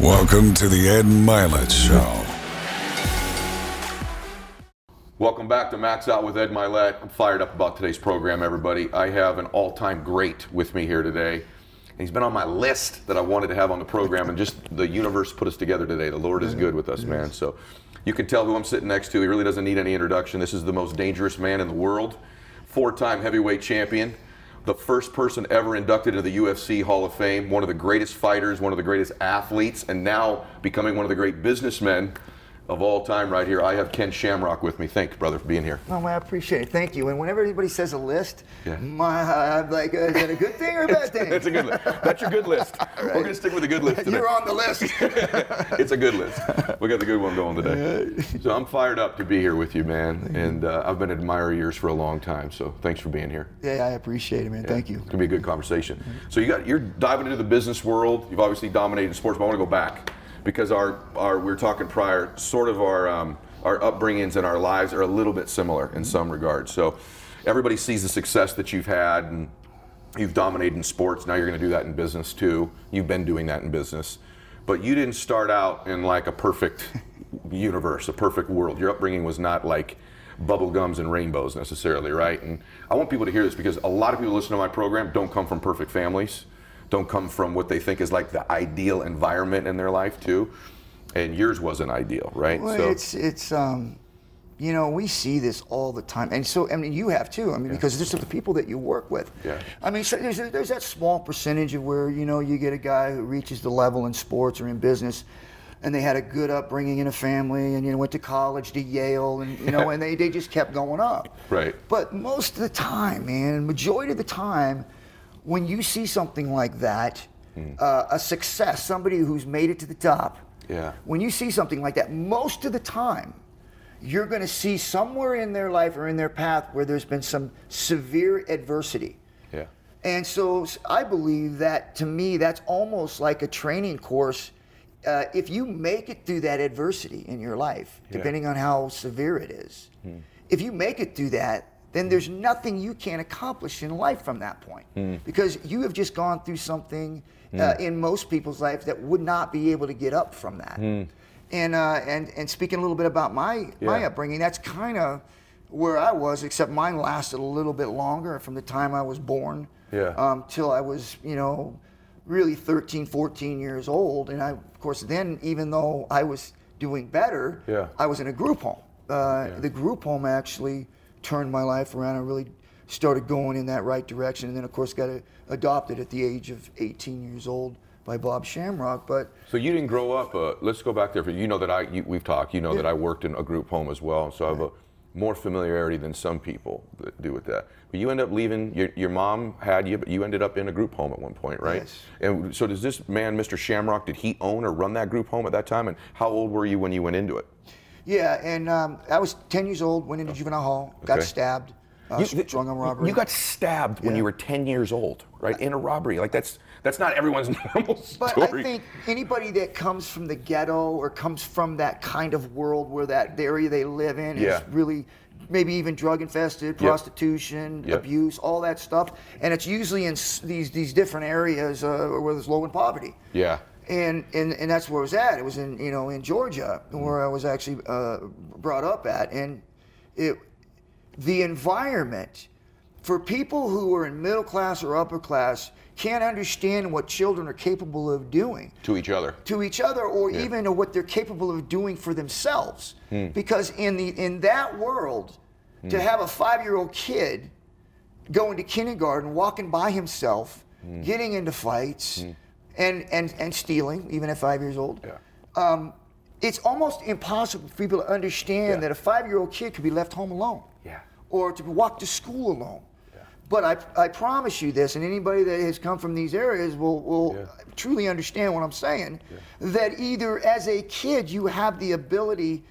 Welcome to the Ed Mylett Show. Welcome back to Max Out with Ed Mylett. I'm fired up about today's program, everybody. I have an all-time great with me here today. And he's been on my list that I wanted to have on the program, and just the universe put us together today. The Lord is good with us, man. So you can tell who I'm sitting next to. He really doesn't need any introduction. This is the most dangerous man in the world, four-time heavyweight champion, the first person ever inducted into the UFC Hall of Fame, one of the greatest fighters, one of the greatest athletes, and now becoming one of the great businessmen of all time right here. I have Ken Shamrock with me. Thank you, brother, for being here. Oh, man, I appreciate it. Thank you. And whenever anybody says a list, Yeah. my, I'm like, uh, is that a good thing or a bad thing? It's a good list. That's your good list. We're going to stick with the good list today. You're on the list. it's a good list. We got the good one going today. So I'm fired up to be here with you, man. And uh, I've been an admirer of yours for a long time. So thanks for being here. yeah, I appreciate it, man. Thank you. It's gonna be a good conversation. So you got you're diving into the business world. You've obviously dominated sports, but I want to go back because our our we were talking prior, sort of our um, our upbringings and our lives are a little bit similar in some regards. So everybody sees the success that you've had and you've dominated in sports. Now you're going to do that in business too. You've been doing that in business, but you didn't start out in like a perfect universe, a perfect world. Your upbringing was not like bubble gums and rainbows necessarily, right? And I want people to hear this because a lot of people listen to my program don't come from perfect families, don't come from what they think is like the ideal environment in their life too. And yours wasn't ideal, right? Well, it's, it's, um, you know, we see this all the time. And so, I mean, you have too. I mean, because this are the people that you work with. Yeah. I mean, so there's, there's that small percentage of where, you know, you get a guy who reaches the level in sports or in business and they had a good upbringing in a family and, you know, went to college to Yale and, you know, and they, they just kept going up. Right. But most of the time, man, majority of the time, when you see something like that, uh, a success, somebody who's made it to the top, Yeah. when you see something like that, most of the time, you're going to see somewhere in their life or in their path where there's been some severe adversity. yeah. And so I believe that to me, that's almost like a training course. Uh, if you make it through that adversity in your life, Yeah. depending on how severe it is, if you make it through that, then there's nothing you can't accomplish in life from that point. Because you have just gone through something uh, in most people's life that would not be able to get up from that. And, uh, and, and speaking a little bit about my, my upbringing, that's kind of where I was, except mine lasted a little bit longer from the time I was born Yeah. um, till I was, you know, really 13, 14 years old. And I, of course, then even though I was doing better, Yeah. I was in a group home. Uh, Yeah. The group home actually turned my life around I really started going in that right direction. And then, of course, got adopted at the age of 18 years old by Bob Shamrock. But So you didn't grow up. Uh, let's go back there. For you know that I you, we've talked. You know that I worked in a group home as well, so I have a more familiarity than some people that do with that. But you end up leaving. Your, your mom had you, but you ended up in a group home at one point, right? Yes. And so does this man, Mr. Shamrock, did he own or run that group home at that time? And how old were you when you went into it? Yeah, and um, I was 10 years old, went into juvenile hall, got Okay. stabbed, uh, You- strung on robbery. You got stabbed when Yeah. you were 10 years old, right? In a robbery. Like that's that's not everyone's normal But story. I think anybody that comes from the ghetto or comes from that kind of world where that the area they live in Yeah. is really maybe even drug infested, prostitution, Yep. abuse, all that stuff, and it's usually in s- these these different areas uh, where there's low in poverty. yeah. And, and and that's where I was at. It was in you know in Georgia where I was actually uh, brought up at, and it the environment for people who are in middle class or upper class can't understand what children are capable of doing To each other. to each other or Yeah. even what they're capable of doing for themselves Hmm. because in the in that world to have a 5-year-old kid going to kindergarten walking by himself Hmm. getting into fights and, and and stealing even at 5 years old Yeah. um, it's almost impossible for people to understand Yeah. that a five-year-old kid could be left home alone Yeah. or to walk to school alone. But I, I promise you this, and anybody that has come from these areas will, will truly understand what I'm saying, that either as a kid you have the ability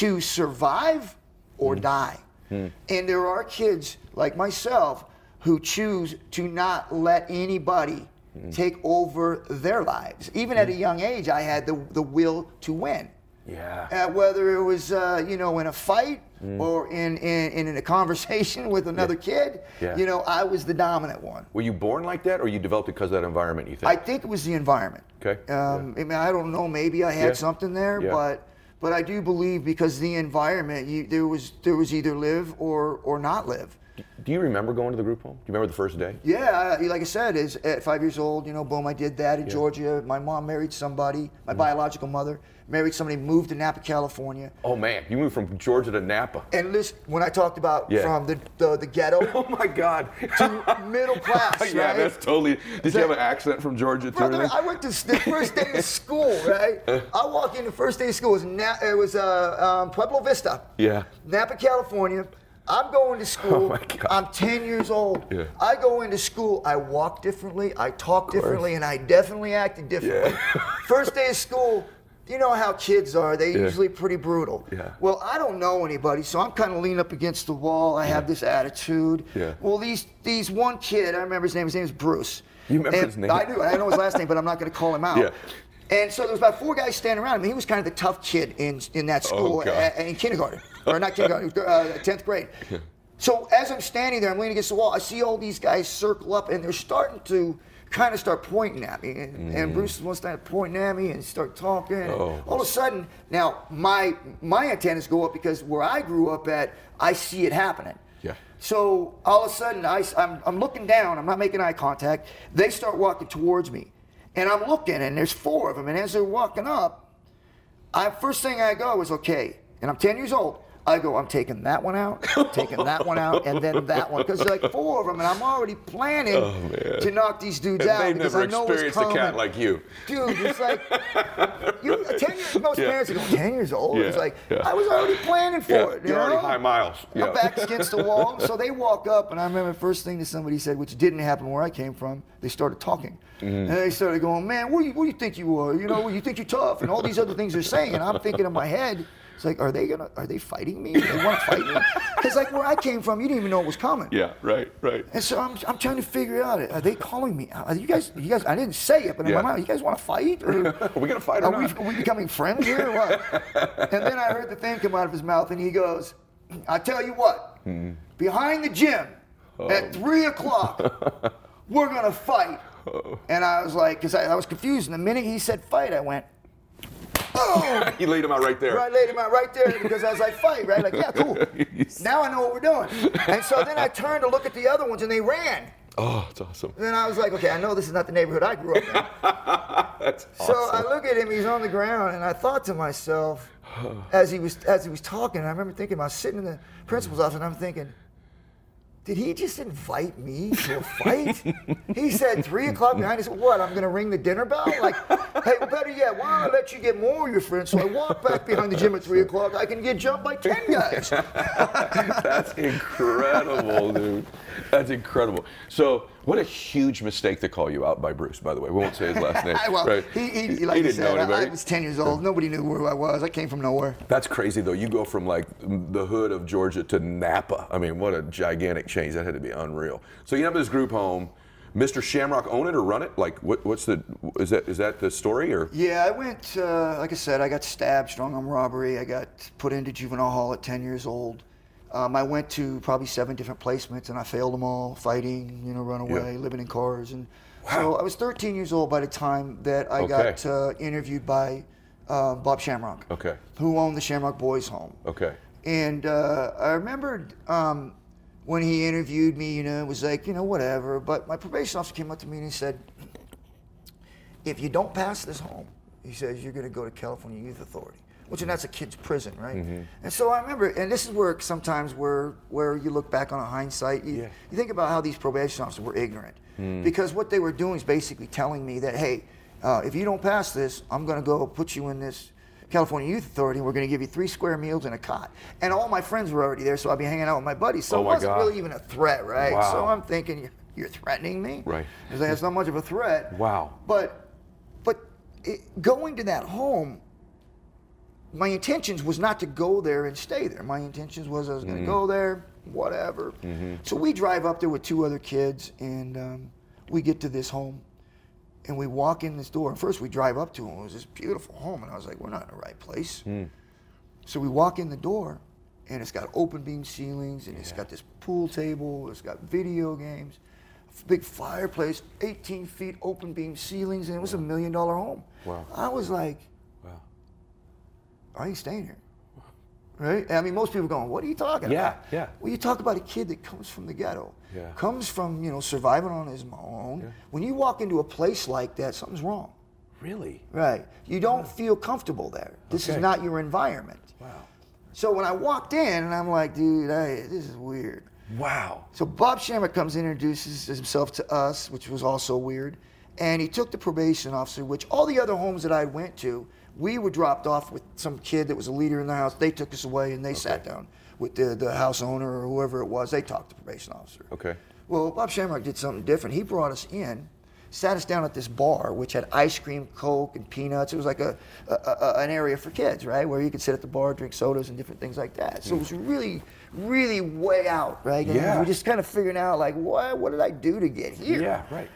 to survive or die. And there are kids like myself who choose to not let anybody take over their lives. Even at a young age, I had the, the will to win. Yeah. Uh, whether it was, uh, you know, in a fight Mm. or in, in, in a conversation with another kid, Yeah. you know, I was the dominant one. Were you born like that, or you developed it because of that environment? You think? I think it was the environment. Okay. Um, I mean, I don't know. Maybe I had Yeah. something there, Yeah. but but I do believe because the environment, you, there was there was either live or or not live. Do you remember going to the group home? Do you remember the first day? Yeah, I, like I said, is at five years old, you know, boom, I did that in Georgia. My mom married somebody. Mm-hmm. My biological mother married somebody, moved to Napa, California. Oh man, you moved from Georgia to Napa. And listen, when I talked about Yeah. from the, the the ghetto Oh my God. to middle class, yeah, right? that's totally. Did you have an accent from Georgia too? Brother. I went to the first day of school, right? I walk in the first day of school. It was, Na- it was uh, um, Pueblo Vista, Yeah. Napa, California. I'm going to school. Oh my God. I'm 10 years old. Yeah. I go into school. I walk differently. I talk differently, and I definitely acted differently. Yeah. First day of school. You know how kids are. They're Yeah. usually pretty brutal. Yeah. Well, I don't know anybody, so I'm kind of leaning up against the wall. I have this attitude. Yeah. Well, these these one kid, I remember his name. His name is Bruce. You remember And his name? I do. I know his last name, but I'm not going to call him out. Yeah. And so there was about four guys standing around him. He was kind of the tough kid in in that school Oh, a- in kindergarten, or not kindergarten, uh, tenth grade. So as I'm standing there, I'm leaning against the wall. I see all these guys circle up, and they're starting to kind of start pointing at me. And, and Bruce was started pointing at me and start talking. Mm. Oh. all of a sudden, now my my antennas go up because where I grew up at, I see it happening. Yeah. So all of a sudden, I, I, am I'm looking down. I'm not making eye contact. They start walking towards me, and I'm looking, and there's four of them. And as they're walking up, I first thing I go is okay, and I'm 10 years old. I go, I'm taking that one out, taking that one out, and then that one, because there's like four of them, and I'm already planning Oh, to knock these dudes And out they because never I know experienced a cat like you. Dude, it's like you, 10 years. Most Yeah. parents are going 10 years old. It's like yeah. I was already planning for Yeah, it. you you're already know? high miles. My Yeah. back's against the wall. So they walk up, and I remember the first thing that somebody said, which didn't happen where I came from. They started talking, Mm-hmm. and they started going, "Man, what do you what do you think you are? You know, you think you're tough, and all these other things they're saying." And I'm thinking in my head, it's like, are they gonna are they fighting me? They want to fight me? Because like where I came from, you didn't even know it was coming. Yeah, right, right. And so I'm, I'm trying to figure out, are they calling me? Are you guys, you guys, I didn't say it, but in Yeah. my mind, you guys want to fight? Or, Are we gonna fight or are we, are we becoming friends here or what? and then I heard the thing come out of his mouth and he goes, I tell you what, Hmm. behind the gym Oh. at three o'clock, we're to fight. Oh. And I was like, because I, I was confused. And the minute he said fight, I went, oh. you laid him out right there. Right, laid him out right there because I was like, fight, right? Like, yeah, cool. Now I know what we're doing. And so then I turned to look at the other ones and they ran. Oh, it's awesome. And then I was like, okay, I know this is not the neighborhood I grew up in. That's So I look at him, he's on the ground, and I thought to myself, as he was as he was talking, I remember thinking, I was sitting in the principal's office, and I'm thinking, did he just invite me to a fight? he said three o'clock behind said What? I'm gonna ring the dinner bell? Like, hey, well, better yet, why don't I let you get more of your friends? So I walk back behind the gym at three o'clock. I can get jumped by ten guys. That's incredible, dude. That's incredible. So, what a huge mistake to call you out by Bruce. By the way, we won't say his last name. well, right? he, he, like he didn't said, know I, anybody. I was ten years old. Nobody knew who I was. I came from nowhere. That's crazy though. You go from like the hood of Georgia to Napa. I mean, what a gigantic change. That had to be unreal. So you have this group home. Mr. Shamrock own it or run it? Like, what, what's the? Is that is that the story or? Yeah, I went, uh, like I said, I got stabbed, strong arm robbery. I got put into juvenile hall at 10 years old. Um, I went to probably seven different placements and I failed them all fighting, you know, run away, living in cars. And so I was 13 years old by the time that I got uh, interviewed by uh, Bob Shamrock, Okay. who owned the Shamrock Boys Home. Okay. And uh, I remembered um, when he interviewed me, you know, it was like, you know, whatever. But my probation officer came up to me and he said, if you don't pass this home, he says, you're going to go to California Youth Authority, which and that's a kid's prison, right? Mm-hmm. And so I remember, and this is where sometimes where where you look back on a hindsight, you, Yeah. you think about how these probation officers were ignorant, Mm. because what they were doing is basically telling me that, hey, uh, if you don't pass this, I'm going to go put you in this California Youth Authority, and we're going to give you three square meals and a cot. And all my friends were already there, so I'd be hanging out with my buddies. So Oh it wasn't God. really even a threat, right? Wow. So I'm thinking, you're, threatening me? Right. It's like, it's not much of a threat. Wow. But, but it, going to that home, my intentions was not to go there and stay there. My intentions was I was going to mm-hmm. go there, whatever. Mm-hmm. So we drive up there with two other kids, and um, we get to this home. And we walk in this door. And first we drive up to him. It was this beautiful home. And I was like, we're not in the right place. Hmm. So we walk in the door, and it's got open beam ceilings, and it's got this pool table, it's got video games, big fireplace, 18 feet open beam ceilings, and it was a million dollar home. Wow. I was like. I ain't staying here. Right? I mean, most people going, what are you talking Yeah, about? yeah. yeah. Well, you talk about a kid that comes from the ghetto, Yeah. comes from, you know, surviving on his own. Yeah. When you walk into a place like that, something's wrong. Really? Right. You don't feel comfortable there. This Okay. is not your environment. Wow. So when I walked in, and I'm like, dude, I, this is weird. Wow. So Bob Shamrock comes in and introduces himself to us, which was also weird. And he took the probation officer, which all the other homes that I went to, we were dropped off with some kid that was a leader in the house. They took us away and they sat down with the, the house owner or whoever it was. They talked to the probation officer. Okay. Well, Bob Shamrock did something different. He brought us in, sat us down at this bar, which had ice cream, Coke, and peanuts. It was like a, a, a an area for kids, right, where you could sit at the bar, drink sodas, and different things like that. So it hmm. was really, really way out, right? And Yeah. we're just kind of figuring out, like, what, what did I do to get here? Yeah, right.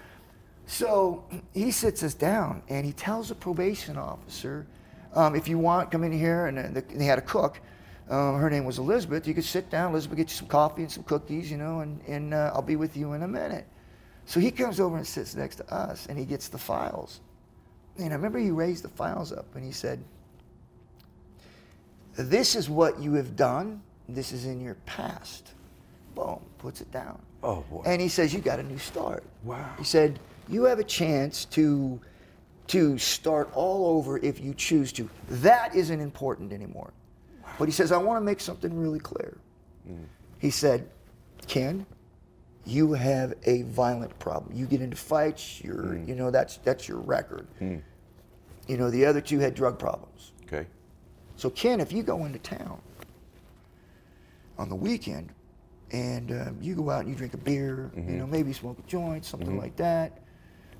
So he sits us down and he tells the probation officer, um, if you want, come in here. And, uh, the, they had a cook. Um, her name was Elizabeth. You could sit down. Elizabeth, get you some coffee and some cookies, you know, and, and uh, I'll be with you in a minute. So he comes over and sits next to us and he gets the files. And I remember he raised the files up and he said, This is what you have done. This is in your past. Boom, puts it down. Oh, boy. And he says, You got a new start. Wow. He said, You have a chance to to start all over if you choose to. That isn't important anymore. But he says, I want to make something really clear. Hmm. He said, Ken, you have a violent problem. You get into fights, you're hmm. you know, that's that's your record. Hmm. You know, the other two had drug problems. Okay. So, Ken, if you go into town on the weekend and um, you go out and you drink a beer, you mm-hmm. know, maybe smoke a joint, something mm-hmm. like that,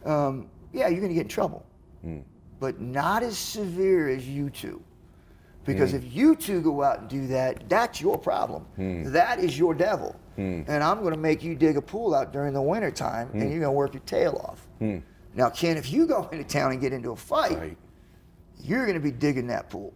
um, yeah, you're going to get in trouble. Hmm. But not as severe as you two. Because hmm. if you two go out and do that, that's your problem. Hmm. That is your devil. And I'm going to make you dig a pool out during the wintertime and you're going to work your tail off. Now, Ken, if you go into town and get into a fight, Right. you're going to be digging that pool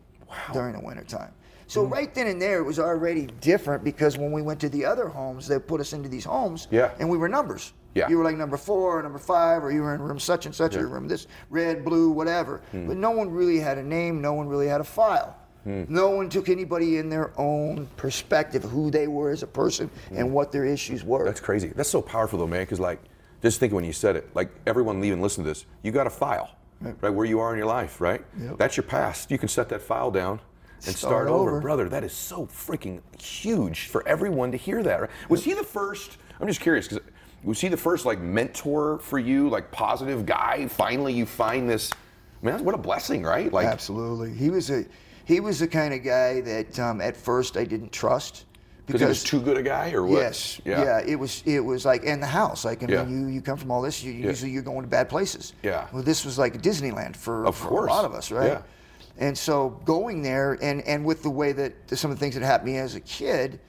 during the wintertime. So right then and there, it was already different because when we went to the other homes, they put us into these homes, Yeah. and we were numbers. Yeah. You were like number four, or number five, or you were in room such and such, or room this, red, blue, whatever. Hmm. But no one really had a name. No one really had a file. Hmm. No one took anybody in their own perspective, who they were as a person hmm. and what their issues were. That's crazy. That's so powerful though, man. Because like, just thinking when you said it, like everyone leaving, listen to this. You got a file, right, where you are in your life, right? Yep. That's your past. You can set that file down and Start start, over. over. brother. That is so freaking huge for everyone to hear that. Right? Was he the first? I'm just curious because was he the first like mentor for you, like positive guy? Finally, you find this. Man, what a blessing, right? Like, Absolutely. He was a he was the kind of guy that um, at first I didn't trust because he was too good a guy, or what? Yes. Yeah. It was. It was like in the house. Like I mean, Yeah. you you come from all this. You, Usually you're going to bad places. Yeah. Well, this was like Disneyland for, for a lot of us, right? Yeah. And so going there, and and with the way that some of the things that happened to me as a kid,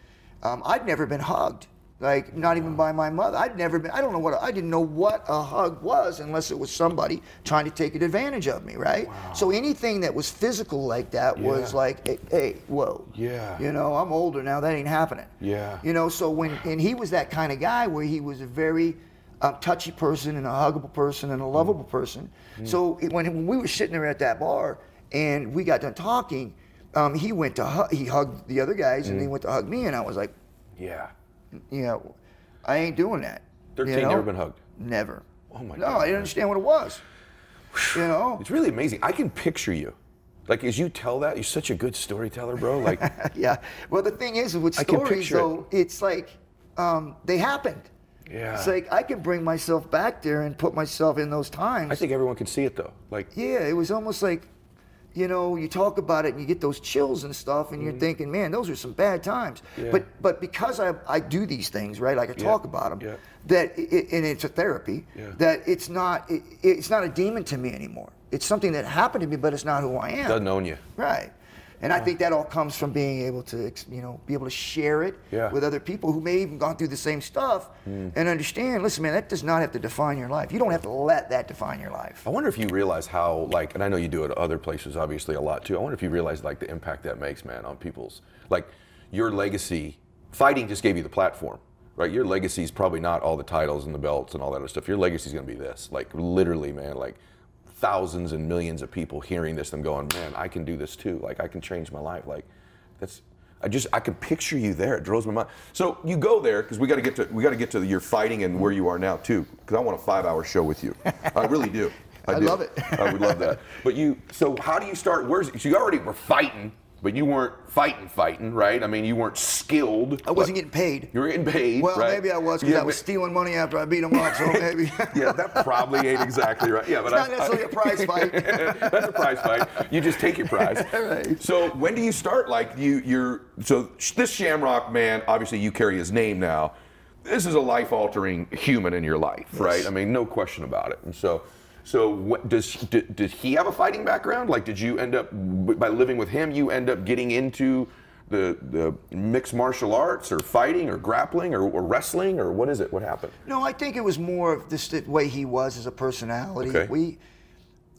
um, I'd never been hugged. Like not even by my mother. I'd never been. I don't know what. I didn't know what a hug was unless it was somebody trying to take advantage of me, right? So anything that was physical like that was like, hey, hey, whoa. Yeah. You know, I'm older now. That ain't happening. Yeah. You know, so when and he was that kind of guy where he was a very um, touchy person and a huggable person and a lovable person. So it, when when we were sitting there at that bar and we got done talking, um, he went to hu- he hugged the other guys and he went to hug me and I was like, Yeah. You know, I ain't doing that. you 13 know? never been hugged. Never. Oh my no, God, No, I didn't understand what it was. You know. It's really amazing. I can picture you. Like as you tell that, you're such a good storyteller, bro. Like yeah. Well, the thing is with stories, picture it. though, it's like um, they happened. Yeah. It's like I can bring myself back there and put myself in those times. I think everyone can see it though. Like yeah, it was almost like, you know, you talk about it and you get those chills and stuff, and you're mm-hmm. thinking, man, those are some bad times. Yeah. But but because I I do these things right, like I Yeah. talk about them, Yeah. that it, and it's a therapy. Yeah. That it's not it, it's not a demon to me anymore. It's something that happened to me, but it's not who I am. doesn't own you. Right. And I think that all comes from being able to, you know, be able to share it Yeah. With other people who may even gone through the same stuff hmm. and understand. Listen, man, that does not have to define your life. You don't have to let that define your life. I wonder if you realize how, like, and I know you do it other places, obviously, a lot too. I wonder if you realize, like, the impact that makes, man, on people's, like, your legacy. Fighting just gave you the platform, right? Your legacy is probably not all the titles and the belts and all that other stuff. Your legacy is going to be this, like, literally, man, like, thousands and millions of people hearing this and going, man, I can do this too. Like, I can change my life. Like, that's. I just I can picture you there. It draws my mind. So you go there because we got to get to we got to get to your fighting and where you are now too. Because I want a five hour show with you. I really do. I do. love it. I would love that. But you, so how do you start? Where's so you already were fighting, but you weren't fighting, fighting, right? I mean, you weren't skilled. I wasn't getting paid. You were getting paid. Well, right? maybe I was because Yeah, I was stealing money after I beat him up. So maybe. Yeah, that probably ain't exactly right. Yeah, but It's I, not necessarily a prize fight. That's a prize fight. You just take your prize. Right. So when do you start? Like you, you're so this Shamrock man. Obviously, you carry his name now. This is a life-altering human in your life, right? I mean, no question about it. And so, so what, does did, did he have a fighting background? Like, did you end up by living with him? You end up getting into the the mixed martial arts, or fighting, or grappling, or, or wrestling, or what is it? What happened? No, I think it was more of just the way he was as a personality. Okay. We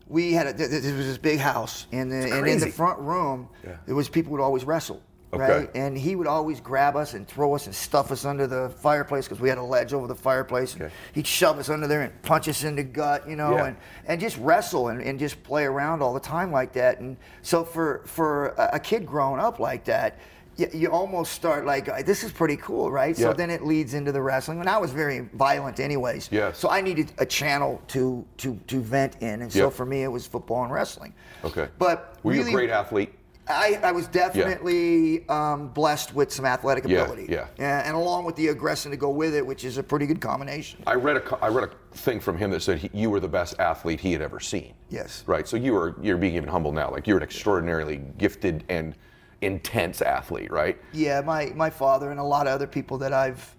we had a, th- th- there was this big house, and, the, and in the front room, Yeah. there was people would always wrestle, Okay. right? And he would always grab us and throw us and stuff us under the fireplace because we had a ledge over the fireplace. Okay. He'd shove us under there and punch us in the gut, you know, Yeah. and, and just wrestle and, and just play around all the time like that. And so for for a, kid growing up like that. You, you almost start like this is pretty cool, right? Yeah. So then it leads into the wrestling. And I was very violent, anyways. Yes. So I needed a channel to to to vent in, and so Yeah. for me it was football and wrestling. Okay. But were really, you a great athlete? I, I was definitely um, blessed with some athletic Yeah, ability. yeah. And along with the aggression to go with it, which is a pretty good combination. I read a I read a thing from him that said he, you were the best athlete he had ever seen. Yes. Right. So you were you're being even humble now. Like you're an extraordinarily gifted and intense athlete, right? Yeah, my, my father and a lot of other people that I've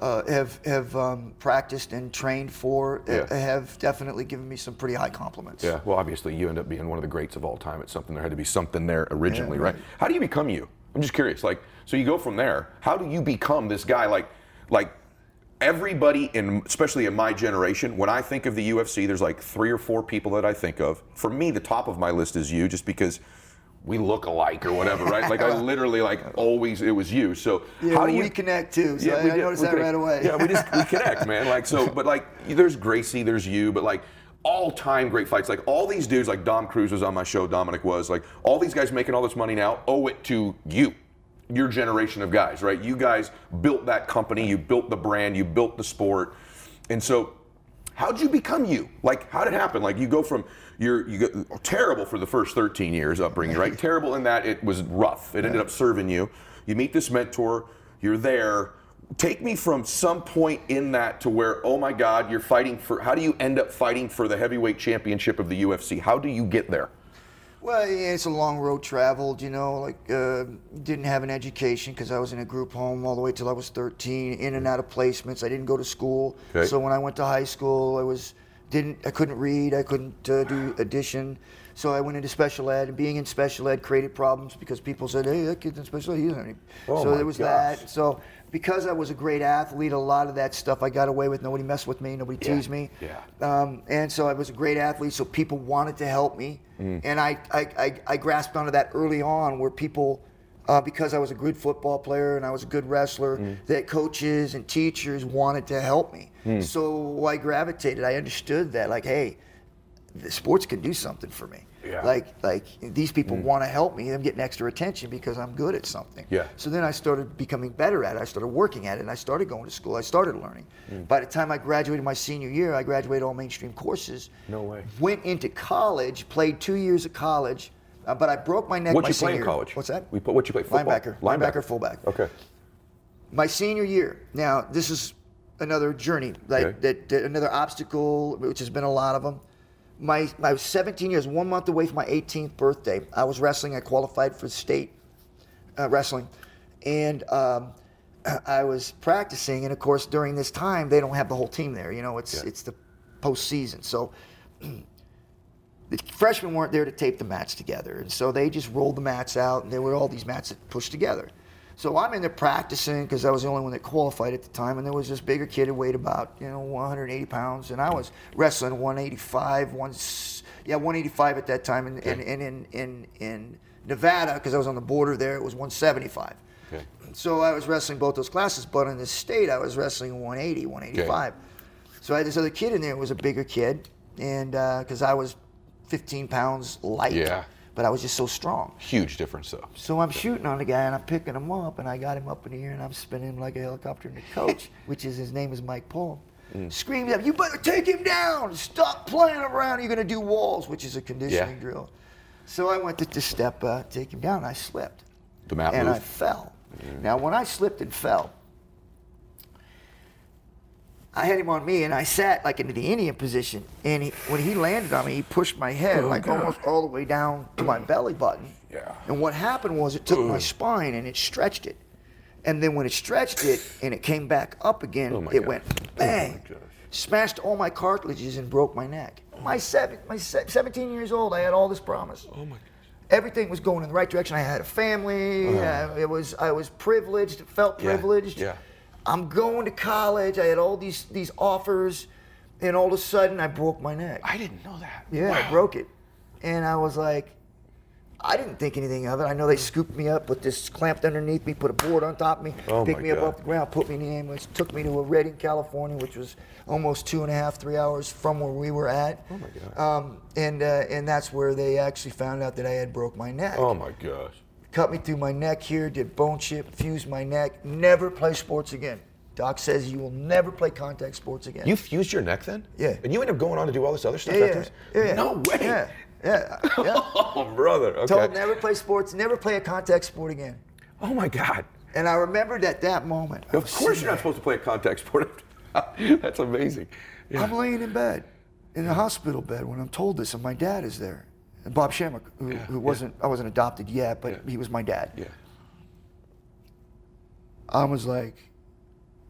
uh, have have um, practiced and trained for uh, Yeah. have definitely given me some pretty high compliments. Yeah. Well, obviously you end up being one of the greats of all time. It's something there had to be something there originally, Yeah, right? right. How do you become you? I'm just curious. Like, so you go from there. How do you become this guy? Like, like everybody in, especially in my generation, when I think of the UFC, there's like three or four people that I think of. For me, the top of my list is you, just because we look alike or whatever, right? Like I literally like always it was you. So Yeah, how do you we connect too. So I, we I did. noticed that connect. right away. Yeah, we just we connect, man. Like so, but like there's Gracie, there's you, but like all-time great fights. Like all these dudes, like Dom Cruz was on my show, Dominic was, like all these guys making all this money now owe it to you. Your generation of guys, right? You guys built that company, you built the brand, you built the sport. And so how'd you become you? Like how did it happen? Like you go from you're you go terrible for the first 13 years upbringing, right? terrible in that it was rough. It ended up serving you. You meet this mentor, you're there. Take me from some point in that to where, oh my God, you're fighting for. How do you end up fighting for the heavyweight championship of the UFC? How do you get there? Well, yeah, it's a long road traveled, you know, like uh, didn't have an education because I was in a group home all the way till I was 13, in and out of placements. I didn't go to school. Okay. So when I went to high school, I was didn't I couldn't read, I couldn't uh, do addition. So I went into special ed, and being in special ed created problems because people said, "Hey, that kid's in special ed, he doesn't." have any-" Oh so there was gosh. that. So because I was a great athlete, a lot of that stuff I got away with. Nobody messed with me. Nobody Yeah, teased me. yeah. Um, and so I was a great athlete, so people wanted to help me. And I, I, I, I grasped onto that early on where people, uh, because I was a good football player and I was a good wrestler, that coaches and teachers wanted to help me. So I gravitated. I understood that, like, hey, the sports can do something for me. Yeah. Like, like these people want to help me. I'm getting extra attention because I'm good at something. Yeah. So then I started becoming better at it. I started working at it, and I started going to school. I started learning. Mm. By the time I graduated my senior year, I graduated all mainstream courses. No way. Went into college, played two years of college, uh, but I broke my neck. What my you play senior in year. college? What's that? We put what you play football. Linebacker. Linebacker, fullback. Okay. My senior year. Now this is another journey, like Okay. that, that- another obstacle, which has been a lot of them. My, I was 17 years, one month away from my 18th birthday. I was wrestling. I qualified for state uh, wrestling, and um, I was practicing. And of course, during this time, they don't have the whole team there. You know, it's Yeah. it's the postseason. So the freshmen weren't there to tape the mats together, and so they just rolled the mats out, and there were all these mats that pushed together. So I'm in there practicing because I was the only one that qualified at the time, and there was this bigger kid who weighed about you know 180 pounds, and I was wrestling 185, one yeah 185 at that time, and, and, and in in in Nevada because I was on the border there, it was 175. Okay. So I was wrestling both those classes, but in the state I was wrestling 180, 185. Okay. So I had this other kid in there who was a bigger kid, and uh, because I was 15 pounds light, Yeah. but I was just so strong. Huge difference, though. So I'm shooting on the guy and I'm picking him up and I got him up in the air and I'm spinning him like a helicopter. And the coach, which is his name is Mike Paul, screams at me, "You better take him down! Stop playing around! You're gonna do walls," which is a conditioning Yeah. drill. So I went to, to step, uh, take him down. And I slipped The mat and I fell. Now when I slipped and fell, I had him on me, and I sat like into the Indian position. And he, when he landed on me, he pushed my head like almost all the way down to my belly button. Yeah. And what happened was it took my spine and it stretched it. And then when it stretched it and it came back up again, Oh it gosh. went Oh bang, gosh. smashed all my cartilages and broke my neck. My seven, my se- 17 years old, I had all this promise. Oh my gosh. Everything was going in the right direction. I had a family. uh, it was I was privileged. Felt Uh-huh. Yeah, privileged. yeah. I'm going to college. I had all these these offers, and all of a sudden I broke my neck. I didn't know that. Yeah, I broke it. And I was like, I didn't think anything of it. I know they scooped me up, put this clamped underneath me, put a board on top of me, Oh picked me up off the ground, put me in the ambulance, took me to a Redding, California, which was almost two and a half, three hours from where we were at. Oh my God. Um, and uh, and that's where they actually found out that I had broke my neck. Oh my gosh. Cut me through my neck here, did bone chip, fused my neck. Never play sports again. Doc says you will never play contact sports again. You fused your neck then? Yeah. And you end up going on to do all this other stuff yeah, afterwards? yeah, yeah. No way. Yeah, yeah, yeah. Oh, brother. Okay. Told never play sports, never play a contact sport again. Oh my God. And I remembered at that moment. Of course you're not supposed to play a contact sport. That's amazing. Yeah. I'm laying in bed, in a hospital bed, when I'm told this, and my dad is there. And Bob Shamrock, who, Yeah, who wasn't, I wasn't adopted yet, but Yeah. he was my dad. Yeah. I was like,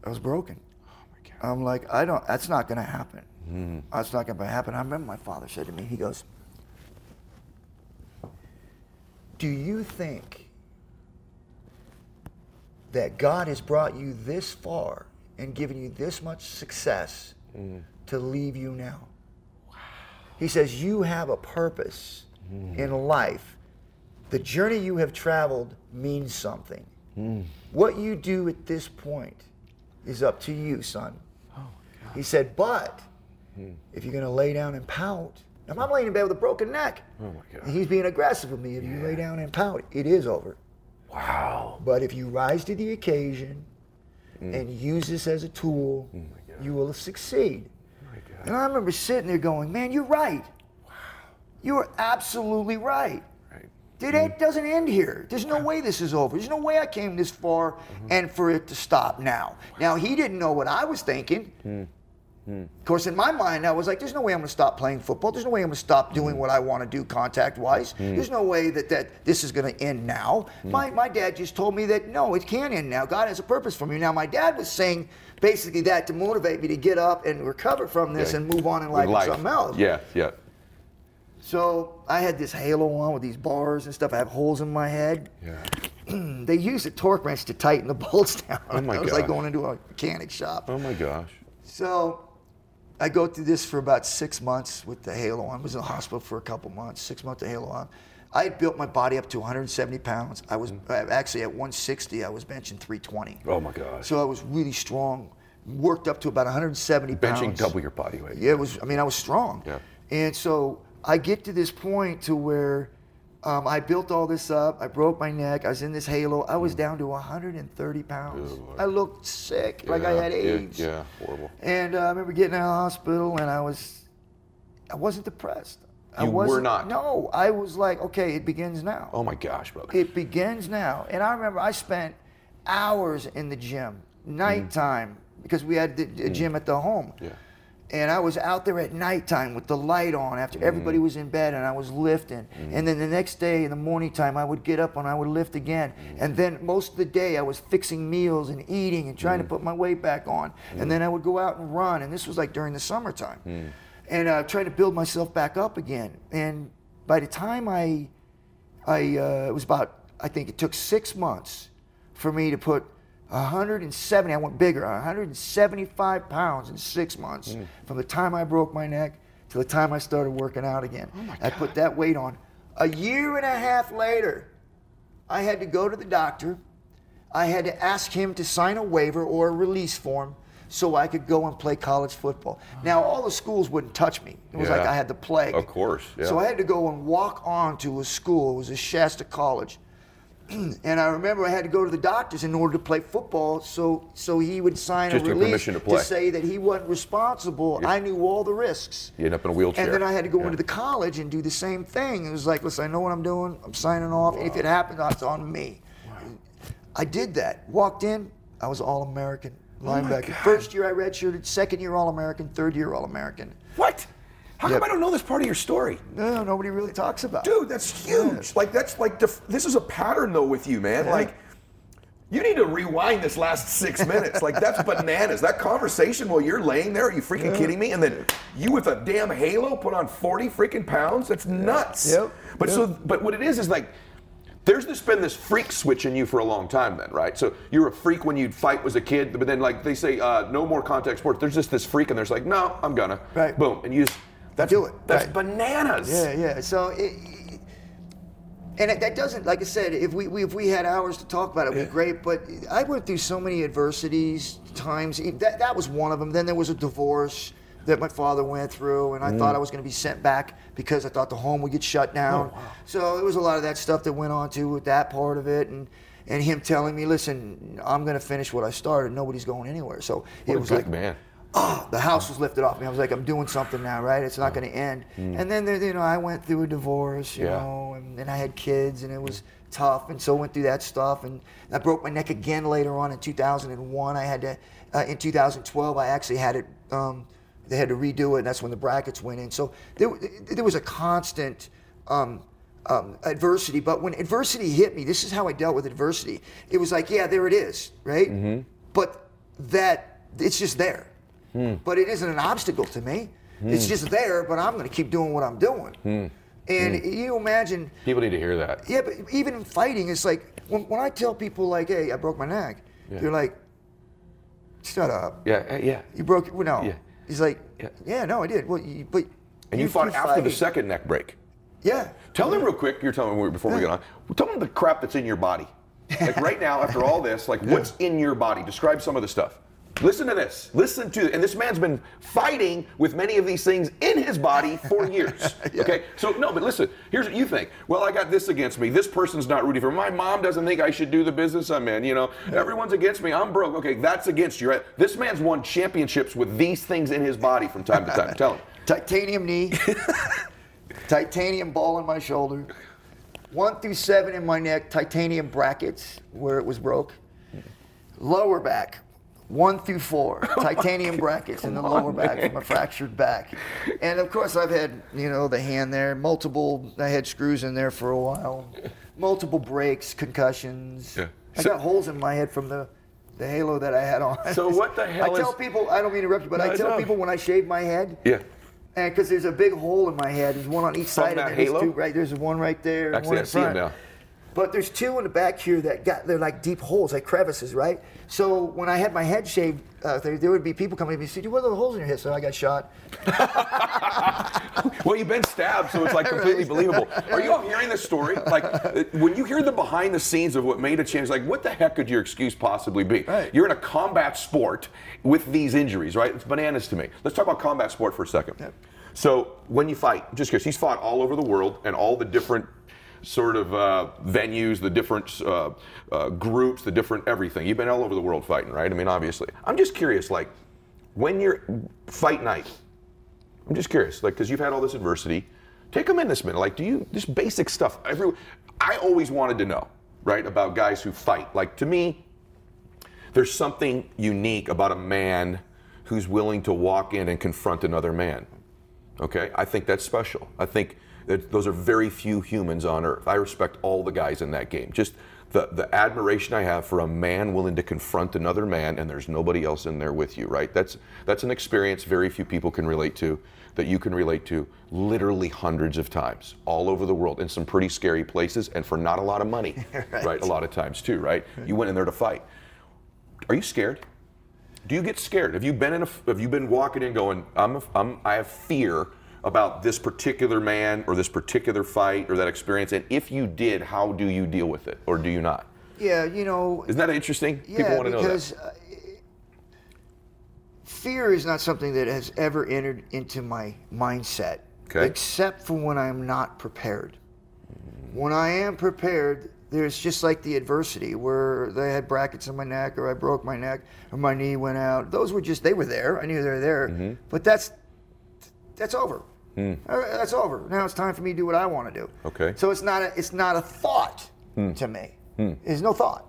I was broken. Oh my God. I'm like, I don't, that's not going to happen. Mm-hmm. That's not going to happen. I remember my father said to me, he goes, Do you think that God has brought you this far and given you this much success Mm. to leave you now? He says, You have a purpose mm. in life. The journey you have traveled means something. Mm. What you do at this point is up to you, son. Oh, he said, But hmm. if you're going to lay down and pout, now I'm laying in bed with a broken neck. Oh my God. He's being aggressive with me. If you lay down and pout, it is over. Wow. But if you rise to the occasion mm. and use this as a tool, Mm. Oh you will succeed. And I remember sitting there going, man, you're right. You are absolutely right. Right. It ain't- doesn't end here. There's no way this is over. There's no way I came this far Mm-hmm. and for it to stop now. Now, he didn't know what I was thinking. Mm. Of course, in my mind, I was like, there's no way I'm going to stop playing football. There's no way I'm going to stop doing what I want to do contact wise. There's no way that, that this is going to end now. My, my dad just told me that no, it can end now. God has a purpose for me. Now, my dad was saying basically that to motivate me to get up and recover from this Yeah. and move on in life, and something else. Yeah, yeah. So I had this halo on with these bars and stuff. I have holes in my head. Yeah. They used a torque wrench to tighten the bolts down. Oh my it was like going into a mechanic shop. Oh my gosh. So I go through this for about six months with the halo on. I was in the hospital for a couple months, six months of halo on. I had built my body up to 170 pounds. I was uh, actually at 160. I was benching 320. Oh my gosh. So I was really strong. Worked up to about 170 pounds. Benching double your body weight. Yeah, it was. I mean, I was strong. Yeah. And so I get to this point to where um, I built all this up. I broke my neck. I was in this halo. I was down to 130 pounds. Good Lord. I looked sick, like I had AIDS. Yeah, horrible. And uh, I remember getting out of the hospital, and I was, I wasn't depressed. I You were wasn't, not? No, I was like, okay, it begins now. Oh my gosh, brother. It begins now. And I remember I spent hours in the gym, nighttime, because we had the, the gym at the home. Yeah. And I was out there at nighttime with the light on after mm. everybody was in bed and I was lifting. Mm. And then the next day in the morning time, I would get up and I would lift again. Mm. And then most of the day, I was fixing meals and eating and trying to put my weight back on. And then I would go out and run. And this was like during the summertime. And uh, trying to build myself back up again. And by the time I, I uh, it was about I think it took six months for me to put 170. I went bigger, 175 pounds in six months mm. from the time I broke my neck to the time I started working out again. Oh I put that weight on. A year and a half later, I had to go to the doctor. I had to ask him to sign a waiver or a release form so I could go and play college football. Ah. Now, all the schools wouldn't touch me. It was like I had the plague. Of course, yeah. So I had to go and walk on to a school. It was a Shasta College. and I remember I had to go to the doctors in order to play football so so he would sign Just a release permission to say that he wasn't responsible. I knew all the risks. You end up in a wheelchair. And then I had to go Yeah. into the college and do the same thing. It was like, listen, I know what I'm doing. I'm signing off. and If it happens, it's on me. I did that. Walked in. I was All American oh linebacker. God. First year I redshirted. Second year All American. Third year All American. What? How Yep. come I don't know this part of your story? No, nobody really talks about. it. Dude, that's huge. Like that's like def- this is a pattern though with you, man. Like you need to rewind this last six minutes. Like that's bananas. That conversation while you're laying there, are you freaking kidding me? And then you with a damn halo put on 40 freaking pounds? That's nuts. Yep. But so, but what it is is like, there's this been this freak switch in you for a long time, then, right? So you're a freak when you'd fight was a kid, but then like they say, uh, no more contact sports. There's just this freak, and there's like, no, I'm gonna, Right. boom, and you just that's Do it, That's right. bananas. Yeah, yeah. So, it, and it, that doesn't, like I said, if we, we if we had hours to talk about it, it'd be great. But I went through so many adversities, times. That that was one of them. Then there was a divorce that my father went through, and I mm. thought I was going to be sent back because I thought the home would get shut down. Oh, wow. So it was a lot of that stuff that went on too with that part of it, and and him telling me, listen, I'm going to finish what I started. Nobody's going anywhere. So What it was like, man. Oh, the house was lifted off me. I was like, I'm doing something now, right? It's not going to end. And then, there, you know, I went through a divorce, you Mm. Yeah. know, and then I had kids, and it was tough. And so went through that stuff, and I broke my neck again later on in 2001. I had to, uh, in 2012, I actually had it. Um, they had to redo it, and that's when the brackets went in. So there, there was a constant. Um, um, adversity, but when adversity hit me, this is how I dealt with adversity. It was like, yeah, there it is, right? Mm-hmm. But that it's just there Hmm. but it isn't an obstacle to me. It's just there, but I'm going to keep doing what I'm doing. Hmm. And you imagine, People need to hear that. yeah, but even in fighting, it's like when, when I tell people like, "Hey, I broke my neck," Yeah. they're like, "Shut up! Yeah, uh, yeah. You broke it." Well, no. Yeah. He's like, Yeah. yeah. no, I did." Well, you, but And you, fought after the second neck break. Yeah. Tell them real quick. You're telling me before we get on. Tell them the crap that's in your body. Like right now, after all this, like what's in your body? Describe some of the stuff. Listen to this. Listen to, and this man's been fighting with many of these things in his body for years. Okay, so no, but listen. Here's what you think. Well, I got this against me. This person's not rooting for me. My mom doesn't think I should do the business I'm in. You know, everyone's against me. I'm broke. Okay, that's against you. Right? This man's won championships with these things in his body from time to time. Tell him. Titanium knee, titanium ball in my shoulder, one through seven in my neck, titanium brackets where it was broke, lower back, one through four, oh titanium brackets in the lower back from a fractured back. And of course, I've had, you know, the hand there, multiple, I had screws in there for a while, multiple breaks, concussions. Yeah. I So- got holes in my head from the. The halo that I had on. So what the hell I tell people, I don't mean to interrupt you, but No, I tell no. people when I shave my head, Yeah. and because there's a big hole in my head, there's one on each side of it. There's halo? two, right, there's one right there. Actually, one I in front. But there's two in the back here that got they're like deep holes, like crevices, right? So when I had my head shaved, uh, there, there would be people coming to me and say, "What are the holes in your head?" So I got shot. Well, you've been stabbed, so it's like completely believable. Are you all hearing this story? Like, uh, when you hear the behind the scenes of what made a change, like, what the heck could your excuse possibly be? Right. You're in a combat sport with these injuries, right? It's bananas to me. Let's talk about combat sport for a second. Yep. So, when you fight, just because he's fought all over the world and all the different sort of uh, venues, the different uh, uh, groups, the different everything. You've been all over the world fighting, right? I mean, obviously. I'm just curious, like, when you're fight night, I'm just curious, like, because you've had all this adversity. Take them in this minute. Like, do you just basic stuff? Every, I always wanted to know, right, about guys who fight. Like, to me, there's something unique about a man who's willing to walk in and confront another man. Okay, I think that's special. I think that those are very few humans on earth. I respect all the guys in that game. Just the the admiration I have for a man willing to confront another man and there's nobody else in there with you, right? That's that's an experience very few people can relate to that you can relate to literally hundreds of times all over the world in some pretty scary places and for not a lot of money, right. A lot of times too, right? You went in there to fight. Are you scared? Do you get scared? Have you been in a have you been walking in going, I'm, a, I'm I have fear about this particular man or this particular fight or that experience? And if you did, how do you deal with it or do you not? Yeah, you know. Isn't that interesting? Yeah, People want to know that. because uh, fear is not something that has ever entered into my mindset, Okay. except for when I'm not prepared. When I am prepared, there's just like the adversity where they had brackets on my neck, or I broke my neck, or my knee went out. Those were just they were there. I knew they were there, Mm-hmm. but that's that's over. Hmm. Uh, That's over. Now it's time for me to do what I want to do. Okay. So it's not a it's not a thought hmm. to me. Hmm. There's no thought.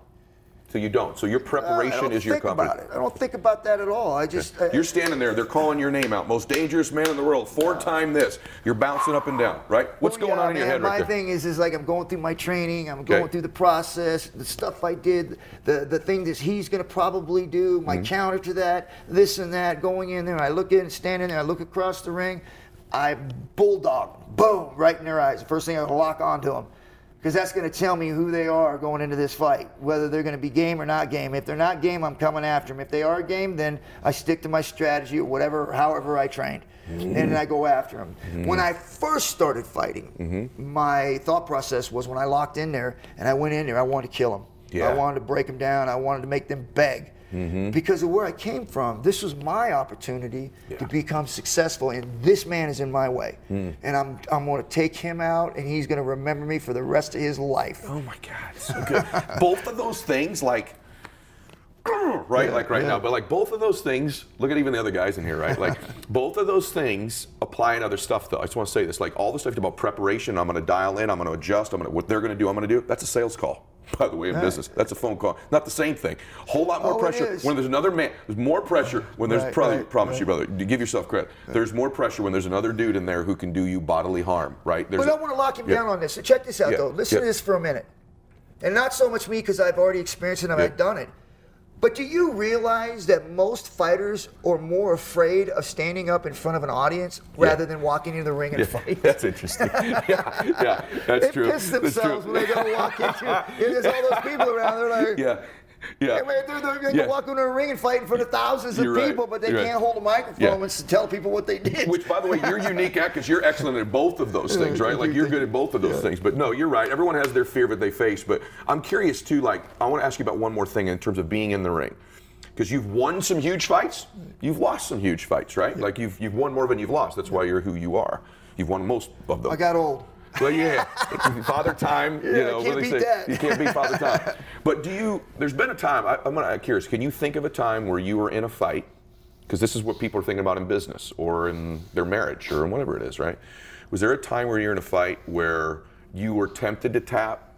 So you don't. So your uh, I preparation don't is your think company. about it. I don't think about that at all. I just I- You're standing there. They're calling your name out. Most dangerous man in the world. Four-time this. You're bouncing up and down, right? What's Well, going yeah, on in your man, head My right there? thing is, is like I'm going through my training. I'm going Okay. through the process, the stuff I did, the the thing that he's going to probably do, Mm-hmm. my counter to that, this and that. Going in there, I look in, standing there, I look across the ring, I bulldog, boom, right in their eyes. The first thing I lock onto them. Because that's going to tell me who they are going into this fight, whether they're going to be game or not game. If they're not game, I'm coming after them. If they are game, then I stick to my strategy or whatever, however I trained, and then I go after them. When I first started fighting, my thought process was when I locked in there and I went in there, I wanted to kill them. Yeah. I wanted to break them down. I wanted to make them beg. Mm-hmm. Because of where I came from, this was my opportunity to become successful, and this man is in my way. Mm. And I'm, I'm going to take him out, and he's going to remember me for the rest of his life. Oh my God, so good. both of those things, like, right, like right now, but like both of those things. Look at even the other guys in here, right? Like both of those things apply in other stuff. Though I just want to say this, like all the stuff about preparation. I'm going to dial in. I'm going to adjust. I'm going to what they're going to do. I'm going to do. That's a sales call. By the way, in business, that's a phone call. Not the same thing. Whole lot more Oh, pressure when there's another man. There's more pressure when there's Right, probably right, promise right. you, brother. You give yourself credit. There's more pressure when there's another dude in there who can do you bodily harm. Right? There's But I a- want to lock him Yeah. down on this. So check this out, Yeah, though. Listen yeah. to this for a minute. And not so much me because I've already experienced it and Yeah. I've done it. But do you realize that most fighters are more afraid of standing up in front of an audience rather than walking into the ring and fight? That's interesting. yeah, yeah, that's they true. piss That's themselves when they go walk into. It. There's all those people around. They're like, Yeah, yeah. They're, they're Yeah. walk into a ring and fight in front of thousands of You're right. people, but they You're can't hold a microphone Yeah. and tell people what they did. Which, by the way, you're unique at because you're excellent at both of those things, right? Like you're good at both of those things. But no, you're right. Everyone has their fear that they face. But I'm curious too. Like, I want to ask you about one more thing in terms of being in the ring, because you've won some huge fights, you've lost some huge fights, right? Like you've you've won more than you've lost. That's why you're who you are. You've won most of them. I got old. Well, yeah, father time. you know, can't they beat say. that. You can't beat father time. But do you? There's been a time. I, I'm gonna, I'm curious. Can you think of a time where you were in a fight? Because this is what people are thinking about in business or in their marriage or in whatever it is, right? Was there a time where you're in a fight where you were tempted to tap,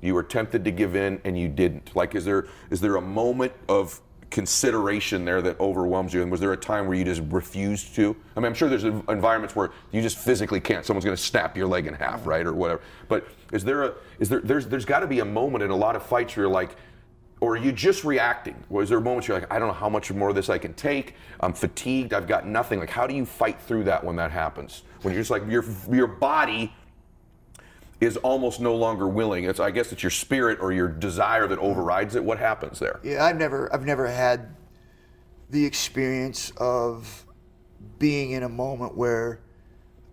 you were tempted to give in, and you didn't? Like, is there is there a moment of consideration there that overwhelms you? And was there a time where you just refused to? I mean, I'm sure there's environments where you just physically can't. Someone's going to snap your leg in half, right, or whatever. But is there a is there there's there's got to be a moment in a lot of fights where you're like, or are you just reacting? Was there moments you're like, I don't know how much more of this I can take. I'm fatigued. I've got nothing. Like, how do you fight through that when that happens? When you're just like your your body is almost no longer willing. It's I guess it's your spirit or your desire that overrides it. What happens there? Yeah, I've never, I've never had the experience of being in a moment where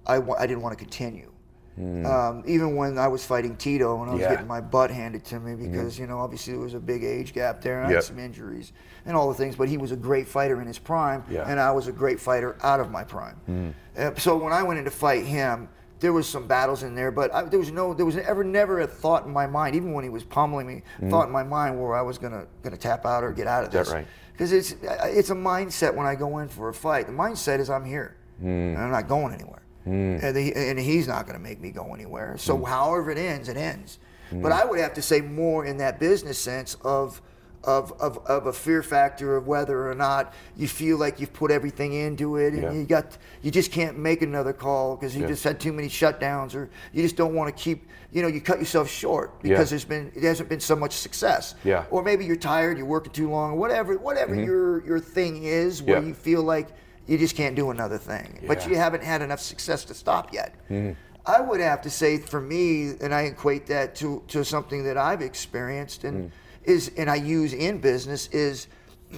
I, wa- I didn't want to continue. Um, even when I was fighting Tito and I was Hmm. Yeah. Getting my butt handed to me because you know obviously there was a big age gap there and I had some injuries and all the things. But he was a great fighter in his prime, Yeah. Hmm. and I was a great fighter out of my prime. Uh, so when I went in to fight him, there was some battles in there, but I, there was no, there was ever never a thought in my mind, even when he was pummeling me, thought in my mind where I was gonna gonna tap out or get out of this. right? Because it's it's a mindset when I go in for a fight. The mindset is I'm here, Hmm. and I'm not going anywhere, and, he, and he's not going to make me go anywhere. So Hmm. however it ends, it ends. But I would have to say more in that business sense of of, of, of a fear factor of whether or not you feel like you've put everything into it and Yeah. you got you just can't make another call because you Yeah. just had too many shutdowns or you just don't want to keep you know you cut yourself short because Yeah. there's been it hasn't been so much success Yeah. Mm-hmm. or maybe you're tired you're working too long whatever whatever your your thing is where you feel like you just can't do another thing but you haven't had enough success to stop yet Mm-hmm. I would have to say for me, and I equate that to, to something that I've experienced Mm. Is and I use in business is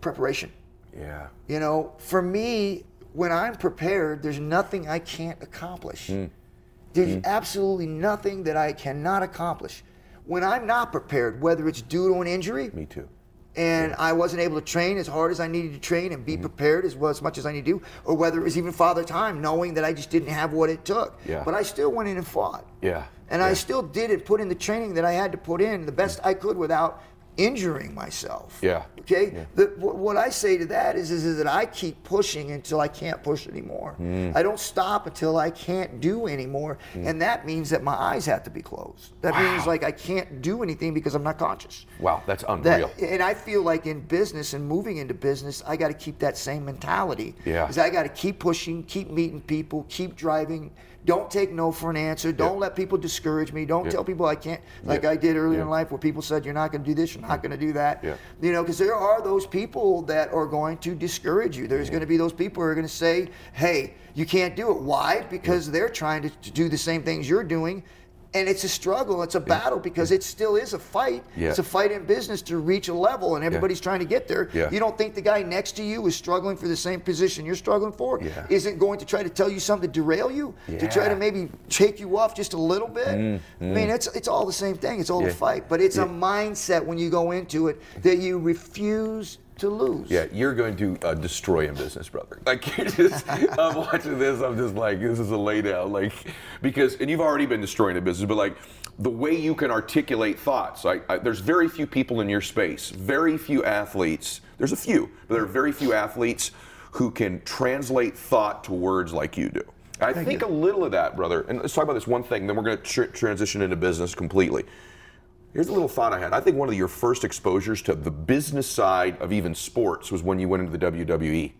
preparation. Yeah. You know, for me, when I'm prepared, there's nothing I can't accomplish. Mm. There's absolutely nothing that I cannot accomplish. When I'm not prepared, whether it's due to an injury, Me too. and I wasn't able to train as hard as I needed to train and be prepared as well as much as I need to do, or whether it was even father time, knowing that I just didn't have what it took. Yeah. But I still went in and fought. Yeah. And Yeah. I still did it, put in the training that I had to put in the best I could without injuring myself. Yeah. Okay. Yeah. The, wh- what I say to that is, is, is that I keep pushing until I can't push anymore. Mm. I don't stop until I can't do anymore, and that means that my eyes have to be closed. That means like I can't do anything because I'm not conscious. Wow, that's That, unreal. and I feel like in business and moving into business, I got to keep that same mentality. Yeah. Because I got to keep pushing, keep meeting people, keep driving. Don't take no for an answer. Don't let people discourage me. Don't Yeah. tell people I can't, like Yeah. I did earlier in life, where people said you're not going to do this, you're not going to do that. You know, because there are those people that are going to discourage you. There's going to be those people who are going to say, "Hey, you can't do it." Why? Because they're trying to, to do the same things you're doing. And it's a struggle, it's a battle because it still is a fight. Yeah. It's a fight in business to reach a level, and everybody's trying to get there. Yeah. You don't think the guy next to you is struggling for the same position you're struggling for? Yeah. Isn't going to try to tell you something to derail you? To try to maybe take you off just a little bit? I mean, it's it's all the same thing. It's all Mm, Yeah. a fight, but it's Yeah. a mindset when you go into it that you refuse to lose. Yeah, you're going to uh, destroy a business, brother. Like, you're just, I'm watching this, I'm just like, this is a laydown. Like, because, and you've already been destroying a business, but like, the way you can articulate thoughts, I, I, there's very few people in your space, very few athletes. There's a few, but there are very few athletes who can translate thought to words like you do. I think a little of that, brother. And let's talk about this one thing, then we're going to tr- transition into business completely. Here's a little thought I had. I think one of your first exposures to the business side of even sports was when you went into the WWE,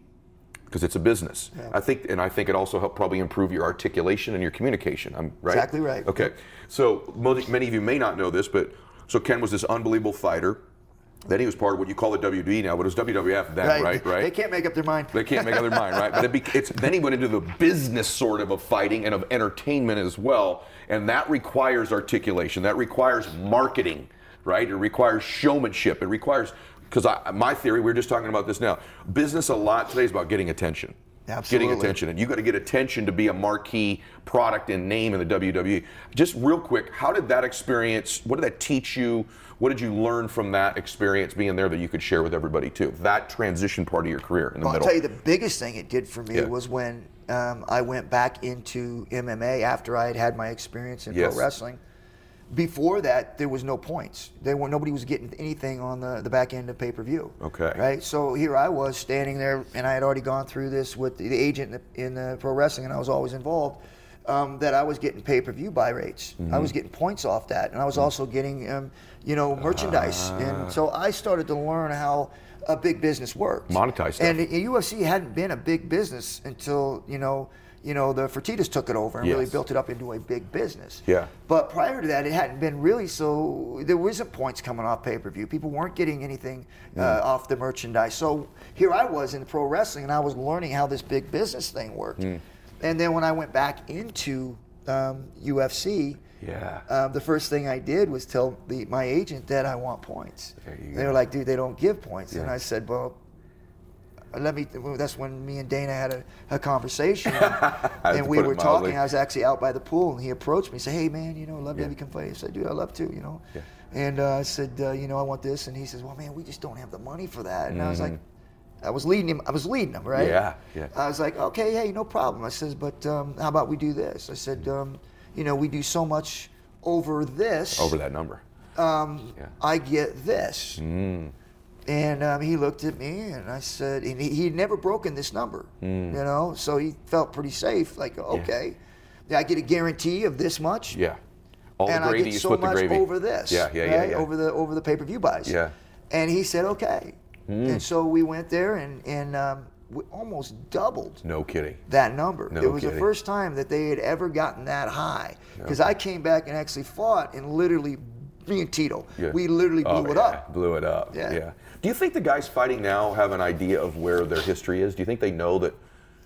because it's a business. I think, and I think it also helped probably improve your articulation and your communication. I'm right. Exactly right. Okay, so many of you may not know this, but so Ken was this unbelievable fighter. Then he was part of what you call the WWE now, but it was WWF then, right? Right. They can't make up their mind. They can't make up their mind, right? But it be, it's, then he went into the business sort of of fighting and of entertainment as well, and that requires articulation. That requires marketing, right? It requires showmanship. It requires because my theory, we are just talking about this now. Business a lot today is about getting attention. Absolutely. Getting attention, and you got to get attention to be a marquee product and name in the WWE. Just real quick, how did that experience? What did that teach you? What did you learn from that experience being there that you could share with everybody too? That transition part of your career in the Well, I'll tell you the biggest thing it did for me Yeah. was when um, I went back into MMA after I had had my experience in Yes. pro wrestling. Before that, there was no points. There were nobody was getting anything on the, the back end of pay per view. Okay. Right. So here I was standing there, and I had already gone through this with the, the agent in the, in the pro wrestling, and I was always involved. Um, that I was getting pay per view buy rates. I Mm-hmm. was getting points off that, and I was also getting, um, you know, merchandise. Ah. and so I started to learn how a big business worked. Monetize stuff. And the UFC hadn't been a big business until you know, you know, the Fertittas took it over and really built it up into a big business. Yeah. But prior to that, it hadn't been really so. There wasn't points coming off pay per view. People weren't getting anything uh, off the merchandise. So here I was in pro wrestling, and I was learning how this big business thing worked. And then when I went back into um, UFC. Yeah. Um, the first thing I did was tell the, my agent that I want points. There you they were like, dude, they don't give points. And I said, well, let me. well, That's when me and Dana had a, a conversation, and we were talking. I was actually out by the pool, and he approached me. and said, "Hey, man, you know, love to have you come play." I said, "Dude, I love to, you know." Yeah. And uh, I said, uh, "You know, I want this," and he says, "Well, man, we just don't have the money for that." And I was Mm. like, I was leading him. I was leading him, right? Yeah, yeah. I was like, "Okay, hey, no problem." I says, "But um, how about we do this?" I said, um, "You know, we do so much over this." Over that number. um, Yeah. I get this. Mm. And um, he looked at me and I said, and he, he'd never broken this number, Mm. you know, so he felt pretty safe. Like, okay, I get a guarantee of this much, Yeah. All and the I get so much gravy. over this, Yeah, yeah, yeah, right? yeah. over the over the pay per view buys. Yeah. And he said, okay. Hmm. And so we went there and, and um, we almost doubled No kidding. that number. No it was the first time that they had ever gotten that high. Because I came back and actually fought and literally, me and Tito, Yeah. we literally blew Oh, it yeah, up. Blew it up. Yeah. Do you think the guys fighting now have an idea of where their history is? Do you think they know that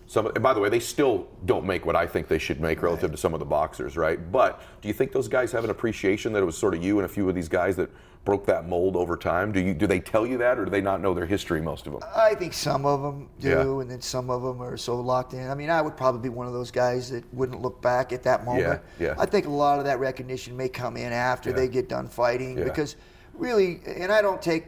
some? And by the way, they still don't make what I think they should make relative to some of the boxers, right? But do you think those guys have an appreciation that it was sort of you and a few of these guys that broke that mold over time? Do you do they tell you that, or do they not know their history? Most of them. I think some of them do, Yeah. and then some of them are so locked in. I mean, I would probably be one of those guys that wouldn't look back at that moment. yeah. yeah. I think a lot of that recognition may come in after Yeah. they get done fighting Yeah. because really, and I don't take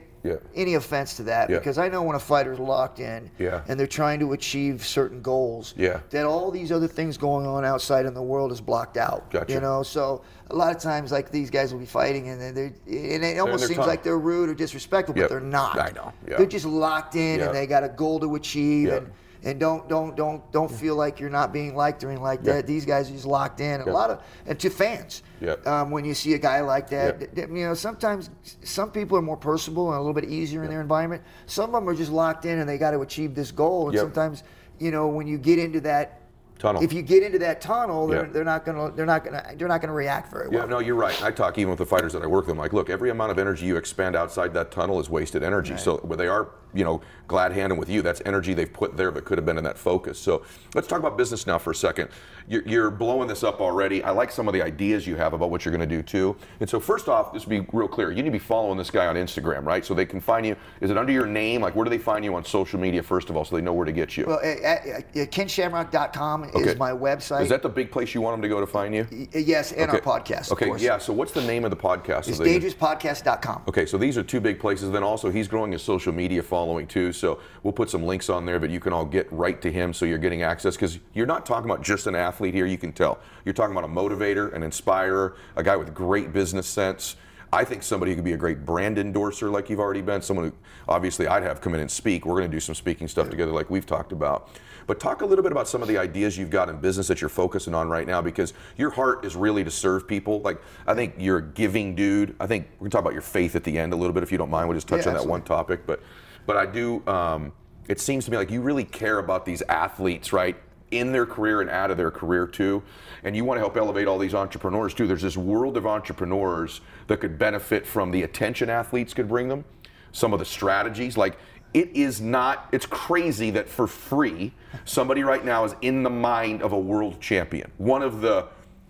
any offense to that because I know when a fighter's locked in Yeah. and they're trying to achieve certain goals, Yeah. that all these other things going on outside in the world is blocked out. Gotcha. You know, so a lot of times like these guys will be fighting and they're, and it almost seems like they're rude or disrespectful, Yep. but they're not. I know, yeah. They're just locked in Yeah. and they got a goal to achieve and and don't don't don't don't feel like you're not being liked or anything like that. These guys are just locked in. Yeah. A lot of and to fans, Yeah. um, when you see a guy like that, Yeah. th- th- you know sometimes some people are more personable and a little bit easier in their environment. Some of them are just locked in and they got to achieve this goal. And Yep. sometimes you know when you get into that. Tunnel. If you get into that tunnel, they're, Yeah. they're not gonna they're not gonna they're not gonna react very well. Yeah, no, you're right. I talk even with the fighters that I work with. I'm like, look, every amount of energy you expend outside that tunnel is wasted energy. So where they are, you know, glad handing with you, that's energy they've put there that could have been in that focus. So let's talk about business now for a second. You're, you're blowing this up already. I like some of the ideas you have about what you're going to do too. And so first off, just be real clear, you need to be following this guy on Instagram, right? So they can find you. Is it under your name? Like, where do they find you on social media first of all, so they know where to get you? Well, at, at, at KenShamrock.com Okay. is my website. is that the big place you want them to go to find you? Yes, and our podcast. Okay, yeah. So what's the name of the podcast? so It's can- dangerouspodcast.com. Okay, so these are two big places. Then also, he's growing his social media following too. So we'll put some links on there that you can all get right to him so you're getting access. Because you're not talking about just an athlete here, you can tell. You're talking about a motivator, an inspirer, a guy with great business sense. I think somebody who could be a great brand endorser like you've already been. Someone who obviously I'd have come in and speak. We're going to do some speaking stuff together like we've talked about. But talk a little bit about some of the ideas you've got in business that you're focusing on right now because your heart is really to serve people. Like I think you're a giving dude. I think we're gonna talk about your faith at the end a little bit if you don't mind. We'll just touch Yeah, on that one topic. But but I do um, it seems to me like you really care about these athletes, right? In their career and out of their career too. And you want to help elevate all these entrepreneurs too. There's this world of entrepreneurs that could benefit from the attention athletes could bring them, some of the strategies. Like it is not, it's crazy that for free, somebody right now is in the mind of a world champion. One of the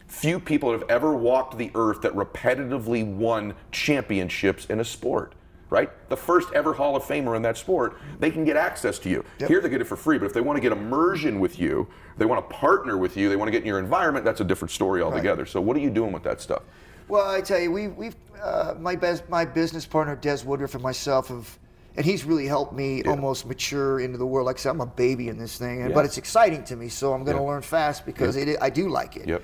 few people that have ever walked the earth that repetitively won championships in a sport. Right? The first ever Hall of Famer in that sport, they can get access to you. Here they get it for free, but if they want to get immersion with you, they want to partner with you, they want to get in your environment, that's a different story altogether. So what are you doing with that stuff? Well, I tell you, we, we've uh, my best my business partner Des Woodruff and myself have, and he's really helped me almost mature into the world. Like I said, I'm a baby in this thing, and, but it's exciting to me, so I'm going to Yeah. learn fast because it, I do like it. Yep.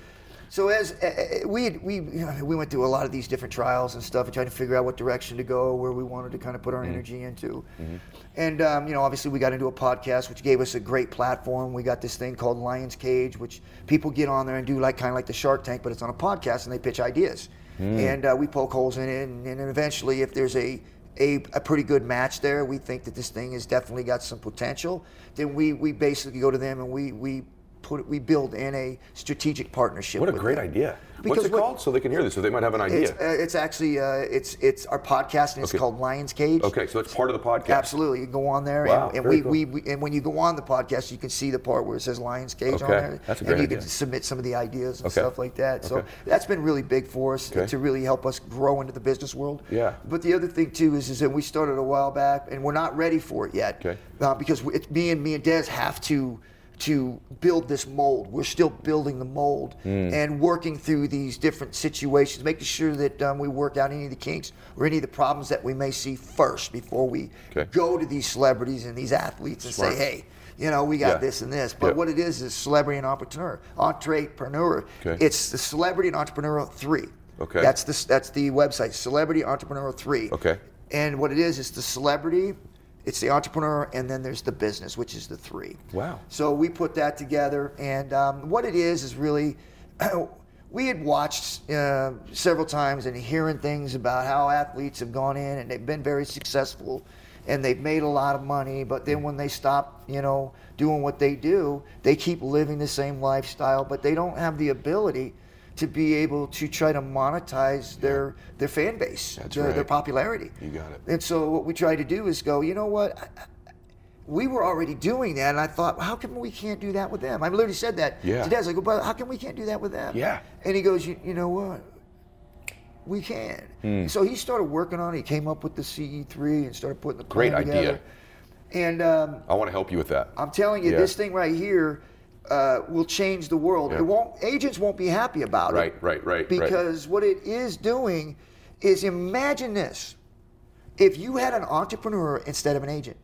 So as uh, we had, we you know, we went through a lot of these different trials and stuff, and trying to figure out what direction to go, where we wanted to kind of put our energy into, and um, you know, obviously we got into a podcast, which gave us a great platform. We got this thing called Lions Cage, which people get on there and do like kind of like the Shark Tank, but it's on a podcast, and they pitch ideas, and uh, we poke holes in it, and, and eventually, if there's a a, a pretty good match there, we think that this thing has definitely got some potential. Then we we basically go to them and we we put we build in a strategic partnership. What a great them. idea. What's Because it what- called? So they can hear this, so they might have an idea. It's, uh, it's actually uh, it's it's our podcast and it's Okay. called Lions Cage. okay, so that's part of the podcast. Absolutely, you can go on there Wow, and, and we, cool. we, we and when you go on the podcast, you can see the part where it says Lions Cage on Okay, there, that's a great and you idea. can submit some of the ideas and Okay. stuff like that. So that's been really big for us to really help us grow into the business world. Yeah. But the other thing too is is that we started a while back and we're not ready for it yet. Okay. Uh, because it's me and me and Des have to to build this mold. We're still building the mold Hmm. and working through these different situations, making sure that um, we work out any of the kinks or any of the problems that we may see first before we Okay. go to these celebrities and these athletes and Smart. say, hey, you know, we got Yeah. this and this. But Yeah. what it is is celebrity and entrepreneur, entrepreneur. Okay. It's the celebrity and entrepreneur three. Okay. That's the that's the website, celebrity entrepreneur three. Okay. And what it is is the celebrity, it's the entrepreneur, and then there's the business, which is the three. Wow. So we put that together, and um, what it is is really, we had watched uh, several times and hearing things about how athletes have gone in and they've been very successful and they've made a lot of money, but then when they stop, you know, doing what they do, they keep living the same lifestyle, but they don't have the ability to be able to try to monetize their their fan base, That's their, their popularity. You got it. And so what we try to do is go, you know what? I- I- We were already doing that, and I thought, how come we can't do that with them? I literally said that Yeah. to Des. I go, but how come we can't do that with them? Yeah. And he goes, you, you know what? We can. Hmm. So he started working on it. He came up with the CE3 and started putting the Great idea. together. And um, I want to help you with that. I'm telling you, Yeah. this thing right here uh, will change the world. Yeah. It won't. Agents won't be happy about Right, it. right, right, right. Because what it is doing is imagine this: if you had an entrepreneur instead of an agent.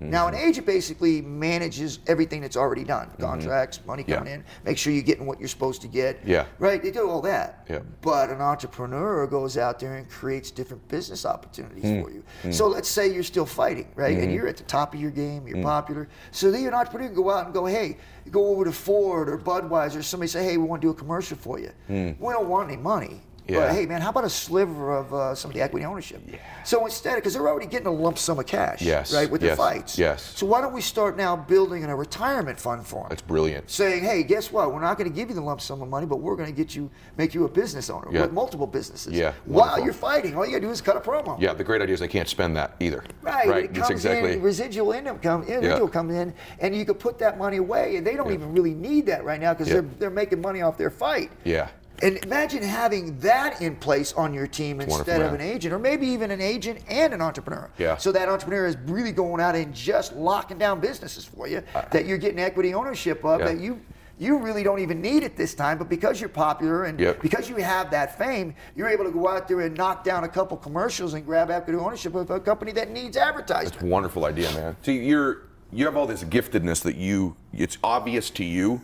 Now, Mm-hmm. an agent basically manages everything that's already done contracts, money Yeah. coming in, make sure you're getting what you're supposed to get. Yeah. Right? They do all that. Yeah. But an entrepreneur goes out there and creates different business opportunities Hmm. for you. So let's say you're still fighting, right? Mm-hmm. And you're at the top of your game, you're popular. So then an entrepreneur can go out and go, hey, go over to Ford or Budweiser, or somebody say, hey, we want to do a commercial for you. We don't want any money. Yeah. But hey, man, how about a sliver of uh, some of the equity ownership? Yeah. So instead, because they're already getting a lump sum of cash, Yes, right, with yes, their fights. yes. So why don't we start now building a retirement fund for them? That's brilliant. saying, "Hey, guess what? We're not going to give you the lump sum of money, but we're going to get you, make you a business owner Yeah. with multiple businesses. Yeah, While wonderful. you're fighting, all you got to do is cut a promo. Yeah, the great idea is they can't spend that either. Right. Right. It That's comes exactly. in, residual income come, residual comes in, and you could put that money away, and they don't Yeah. even really need that right now because Yeah. they're they're making money off their fight. Yeah. And imagine having that in place on your team instead of an agent, or maybe even an agent and an entrepreneur. Yeah. So that entrepreneur is really going out and just locking down businesses for you that you're getting equity ownership of Yeah. that you you really don't even need it this time, but because you're popular and Yep. because you have that fame, you're able to go out there and knock down a couple commercials and grab equity ownership of a company that needs advertising. That's a Wonderful idea, man. See, you're you have all this giftedness that you it's obvious to you,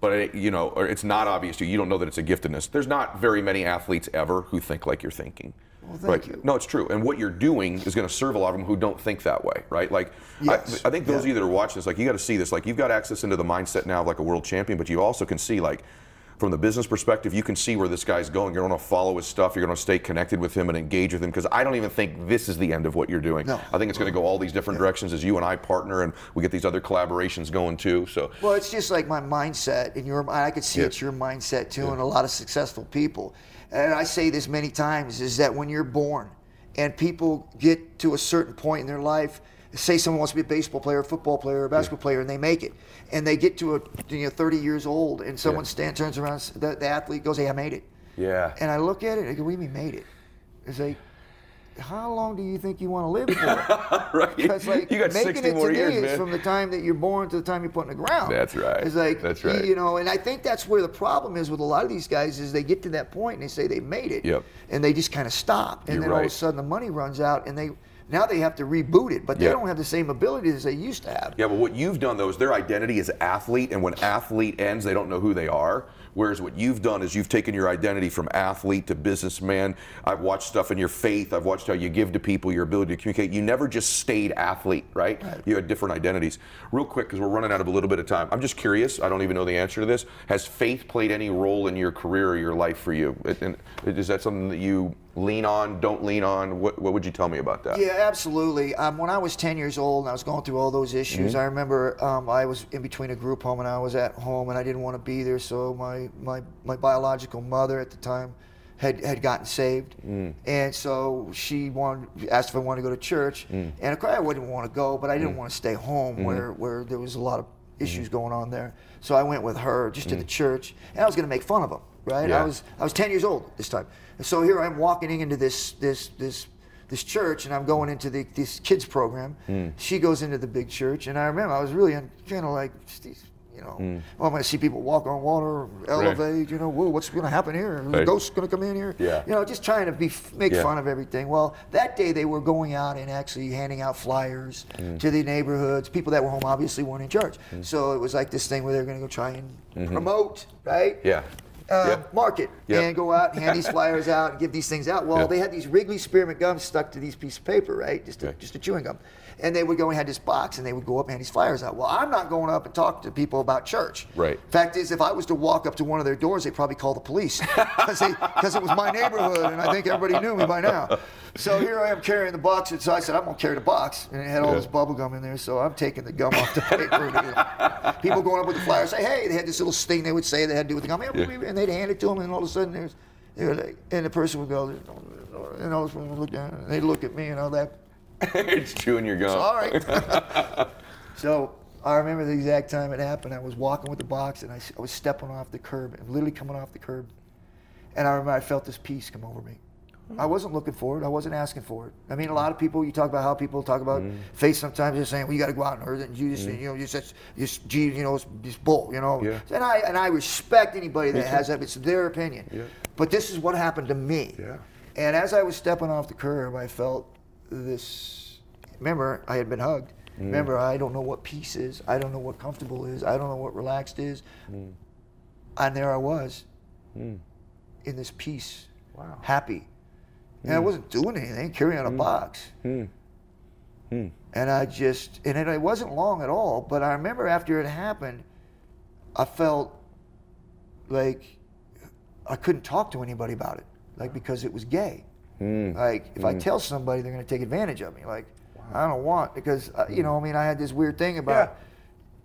but it, you know, or it's not obvious to you. You don't know that it's a giftedness. There's not very many athletes ever who think like you're thinking. Well, thank you. No, it's true. And what you're doing is going to serve a lot of them who don't think that way, right? Like, Yes. I, I think those of you that are watching this, like, you got to see this. Like, you've got access into the mindset now of like a world champion, but you also can see like. From the business perspective, you can see where this guy's going. You're going to follow his stuff. You're going to stay connected with him and engage with him because I don't even think this is the end of what you're doing. No. I think it's going to go all these different directions as you and I partner and we get these other collaborations going too. So Well, it's just like my mindset, and your I could see Yeah. it's your mindset too, and a lot of successful people. And I say this many times: is that when you're born, and people get to a certain point in their life, say someone wants to be a baseball player, a football player, a basketball player, and they make it, and they get to a you know 30 years old, and someone Yeah. stand turns around, the, the athlete goes, "Hey, I made it." Yeah. And I look at it, I go, "What do you mean made it?" It's like. How long do you think you want to live for? right, Because like you got making 60 it more to years, me is from the time that you're born to the time you're put in the ground. That's right. It's like That's right. You know, and I think that's where the problem is with a lot of these guys is they get to that point and they say they made it, Yep. and they just kind of stop, and You're then all of a sudden the money runs out, and they now they have to reboot it, but they Yeah. don't have the same ability as they used to have. Yeah, but what you've done though is their identity is athlete, and when athlete ends, they don't know who they are. Whereas what you've done is you've taken your identity from athlete to businessman. I've watched stuff in your faith. I've watched how you give to people, your ability to communicate. You never just stayed athlete, right? You had different identities. Real quick, because we're running out of a little bit of time. I'm just curious. I don't even know the answer to this. Has faith played any role in your career or your life for you? And is that something that you lean on? Don't lean on? What, what would you tell me about that? Yeah, absolutely. Um, when I was 10 years old and I was going through all those issues, Mm-hmm. I remember um, I was in between a group home and I was at home and I didn't want to be there. So my, my, my biological mother at the time had, had gotten saved. Mm. And so she wanted, asked if I wanted to go to church. Mm. And of course I wouldn't want to go, but I didn't want to stay home Mm-hmm. where, where there was a lot of issues going on there. So I went with her just to the church and I was going to make fun of them, right? Mm. Yeah. I was I was 10 years old this time. And so here I'm walking into this this this this church and I'm going into the this kids program. Hmm. She goes into the big church and I remember I was really kind of like these you know, Hmm. well, I'm going to see people walk on water, elevate, you know, whoa, what's going to happen here? Right. Ghosts going to come in here? Yeah. You know, just trying to be make Yeah. fun of everything. Well, that day they were going out and actually handing out flyers Hmm. to the neighborhoods. People that were home obviously weren't in church. So it was like this thing where they were going to go try and promote, right? Mm-hmm. Yeah. uh, Yeah. market Yeah. and go out and hand these flyers out and give these things out. Well, Yeah. they had these Wrigley spearmint gums stuck to these pieces of paper, right? Just a, Okay. just a chewing gum. And they would go and had this box and they would go up and hand these flyers out. Well, I'm not going up and talking to people about church. Right. Fact is, if I was to walk up to one of their doors, they'd probably call the police because it was my neighborhood and I think everybody knew me by now. So here I am carrying the box. And so I said, I'm going to carry the box. And it had all Yeah. this bubble gum in there. So I'm taking the gum off the paper. People going up with the flyers say, hey, they had this little thing they would say they had to do with the gum. Yeah. And they'd hand it to them. And all of a sudden, there's, they were like, and the person would go, and all of a sudden look down. And they'd look at me and all that. it's chewing your gum. All right. so I remember the exact time it happened. I was walking with the box and I was stepping off the curb, and literally coming off the curb. And I remember I felt this peace come over me. I mm. wasn't looking for it. I wasn't asking for it. I mean, a lot of people. You talk about how people talk about faith. Sometimes they're saying, "Well, you got to go out and earn it." And you just, you know, you just, just, gee, you know, it's just bull. You know. Yeah. And I and I respect anybody that has that. It's their opinion. Yeah. But this is what happened to me. Yeah. And as I was stepping off the curb, I felt this. Remember, I had been hugged. Mm. Remember, I don't know what peace is. I don't know what comfortable is. I don't know what relaxed is. Mm. And there I was, mm. in this peace, Wow. happy. And I mm. wasn't doing anything, carrying a mm. box. And I just, and it, it wasn't long at all, but I remember after it happened, I felt like I couldn't talk to anybody about it, like because it was gay. Mm. Like if I mm. tell somebody, they're going to take advantage of me. Like I don't want because uh, you know, I mean, I had this weird thing about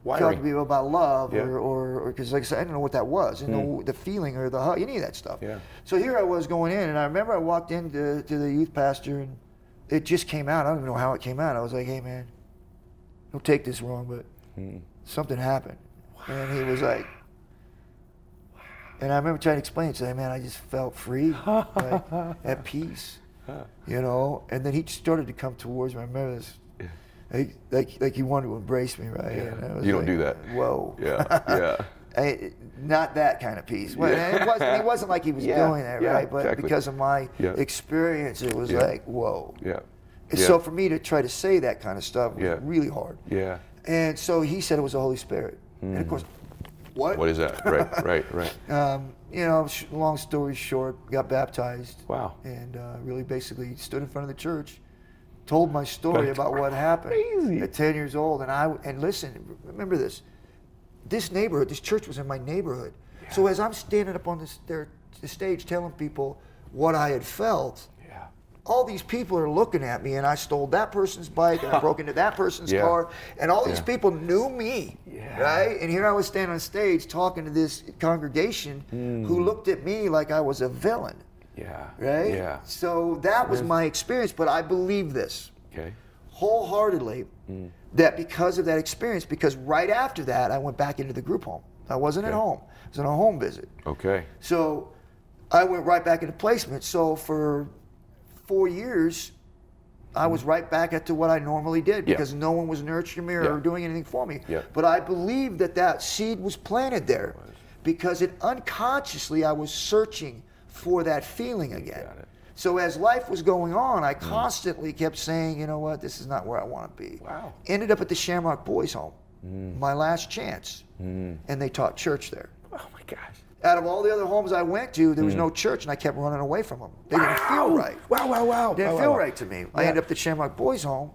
Wiring. talking to people about love Yeah. or or because like I said, I didn't know what that was, you know, mm. the feeling or the hug, any of that stuff. Yeah. So here I was going in, and I remember I walked into to the youth pastor, and it just came out. I don't even know how it came out. I was like, "Hey, man, don't take this wrong, but something happened," and he was like. And I remember trying to explain it to him, man, I just felt free, like, at peace, you know. And then he started to come towards me. I remember this, like, like, like he wanted to embrace me, right? And I was You don't like, do that. Whoa. Yeah, yeah. I, not that kind of peace. Well, Yeah. it, wasn't, it wasn't like he was Yeah, doing that, yeah, right? But exactly. because of my Yeah. experience, it was Yeah. like, whoa. Yeah. And Yeah. So for me to try to say that kind of stuff was Yeah. really hard. Yeah. And so he said it was the Holy Spirit. And of mm. course, what? What is that? Right, right, right. Um, you know, sh- long story short, got baptized. Wow. And uh, really basically stood in front of the church, told my story That's about what happened crazy. at 10 years old. And I and listen, remember this. This neighborhood, this church was in my neighborhood. So as I'm standing up on this there, the stage telling people what I had felt, Yeah. All these people are looking at me and I stole that person's bike and I broke into that person's Yeah. car and all these Yeah. people knew me. Yeah. Right? And here I was standing on stage talking to this congregation who hmm. looked at me like I was a villain. Yeah. Right? Yeah. So that was my experience, but I believe this Okay. wholeheartedly hmm. that because of that experience, because right after that I went back into the group home. I wasn't at home. I was on a home visit. Okay. So I went right back into placement. So for four years, I was right back at to what I normally did Yeah. because no one was nurturing me or Yeah. doing anything for me. Yeah. But I believe that that seed was planted there because it unconsciously I was searching for that feeling again. So as life was going on, I mm. constantly kept saying, you know what, this is not where I want to be. Wow. Ended up at the Shamrock Boys Home, mm. my last chance, mm. and they taught church there Oh my gosh. Out of all the other homes I went to, there was no church, and I kept running away from them. They didn't feel right. Wow, wow, wow. Didn't wow, feel wow. right to me. I Yeah. ended up at the Shamrock Boys Home.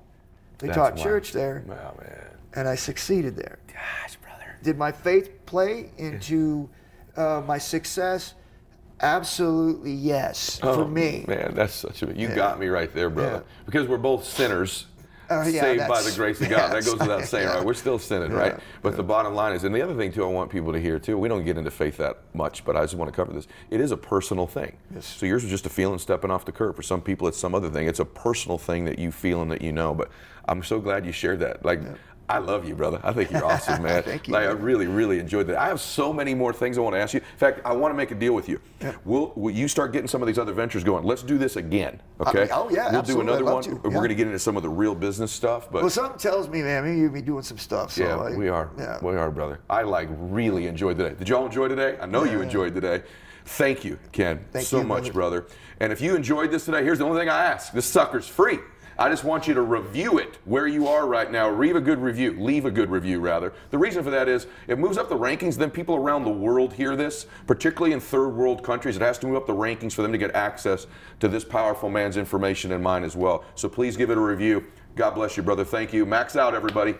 They That's taught wild. church there, Wow, man. and I succeeded there. Gosh, brother. Did my faith play into uh, my success? Absolutely yes, for me. Oh, Man, that's such a you got me right there, brother. Yeah. Because we're both sinners. Uh, yeah, saved by the grace of yeah, God. that goes without saying, yeah. right? We're still sinning, Yeah, right? But the bottom line is, and the other thing too, I want people to hear too. We don't get into faith that much, but I just want to cover this. It is a personal thing. Yes. So yours is just a feeling stepping off the curb. For some people, it's some other thing. It's a personal thing that you feel and that you know. But I'm so glad you shared that. Like. I love you, brother. I think you're awesome, man. Thank you. Like, I really, really enjoyed that. I have so many more things I want to ask you. In fact, I want to make a deal with you. We'll, will you start getting some of these other ventures going? Let's do this again, uh, okay? oh, yeah, We'll absolutely. do another one. to, We're going to get into some of the real business stuff, but Well, something tells me, man, maybe you'll be doing some stuff. So yeah, I- we are. Yeah. We are, brother. I like really enjoyed today. Did y'all enjoy today? I know you Yeah. enjoyed today. Thank you, Ken, Thank so you, much, brother. brother. And if you enjoyed this today, here's the only thing I ask: this sucker's free. I just want you to review it where you are right now. Leave a good review. Leave a good review, rather. The reason for that is it moves up the rankings. Then people around the world hear this, particularly in third world countries. It has to move up the rankings for them to get access to this powerful man's information and mine as well. So please give it a review. God bless you, brother. Thank you. Max out, everybody.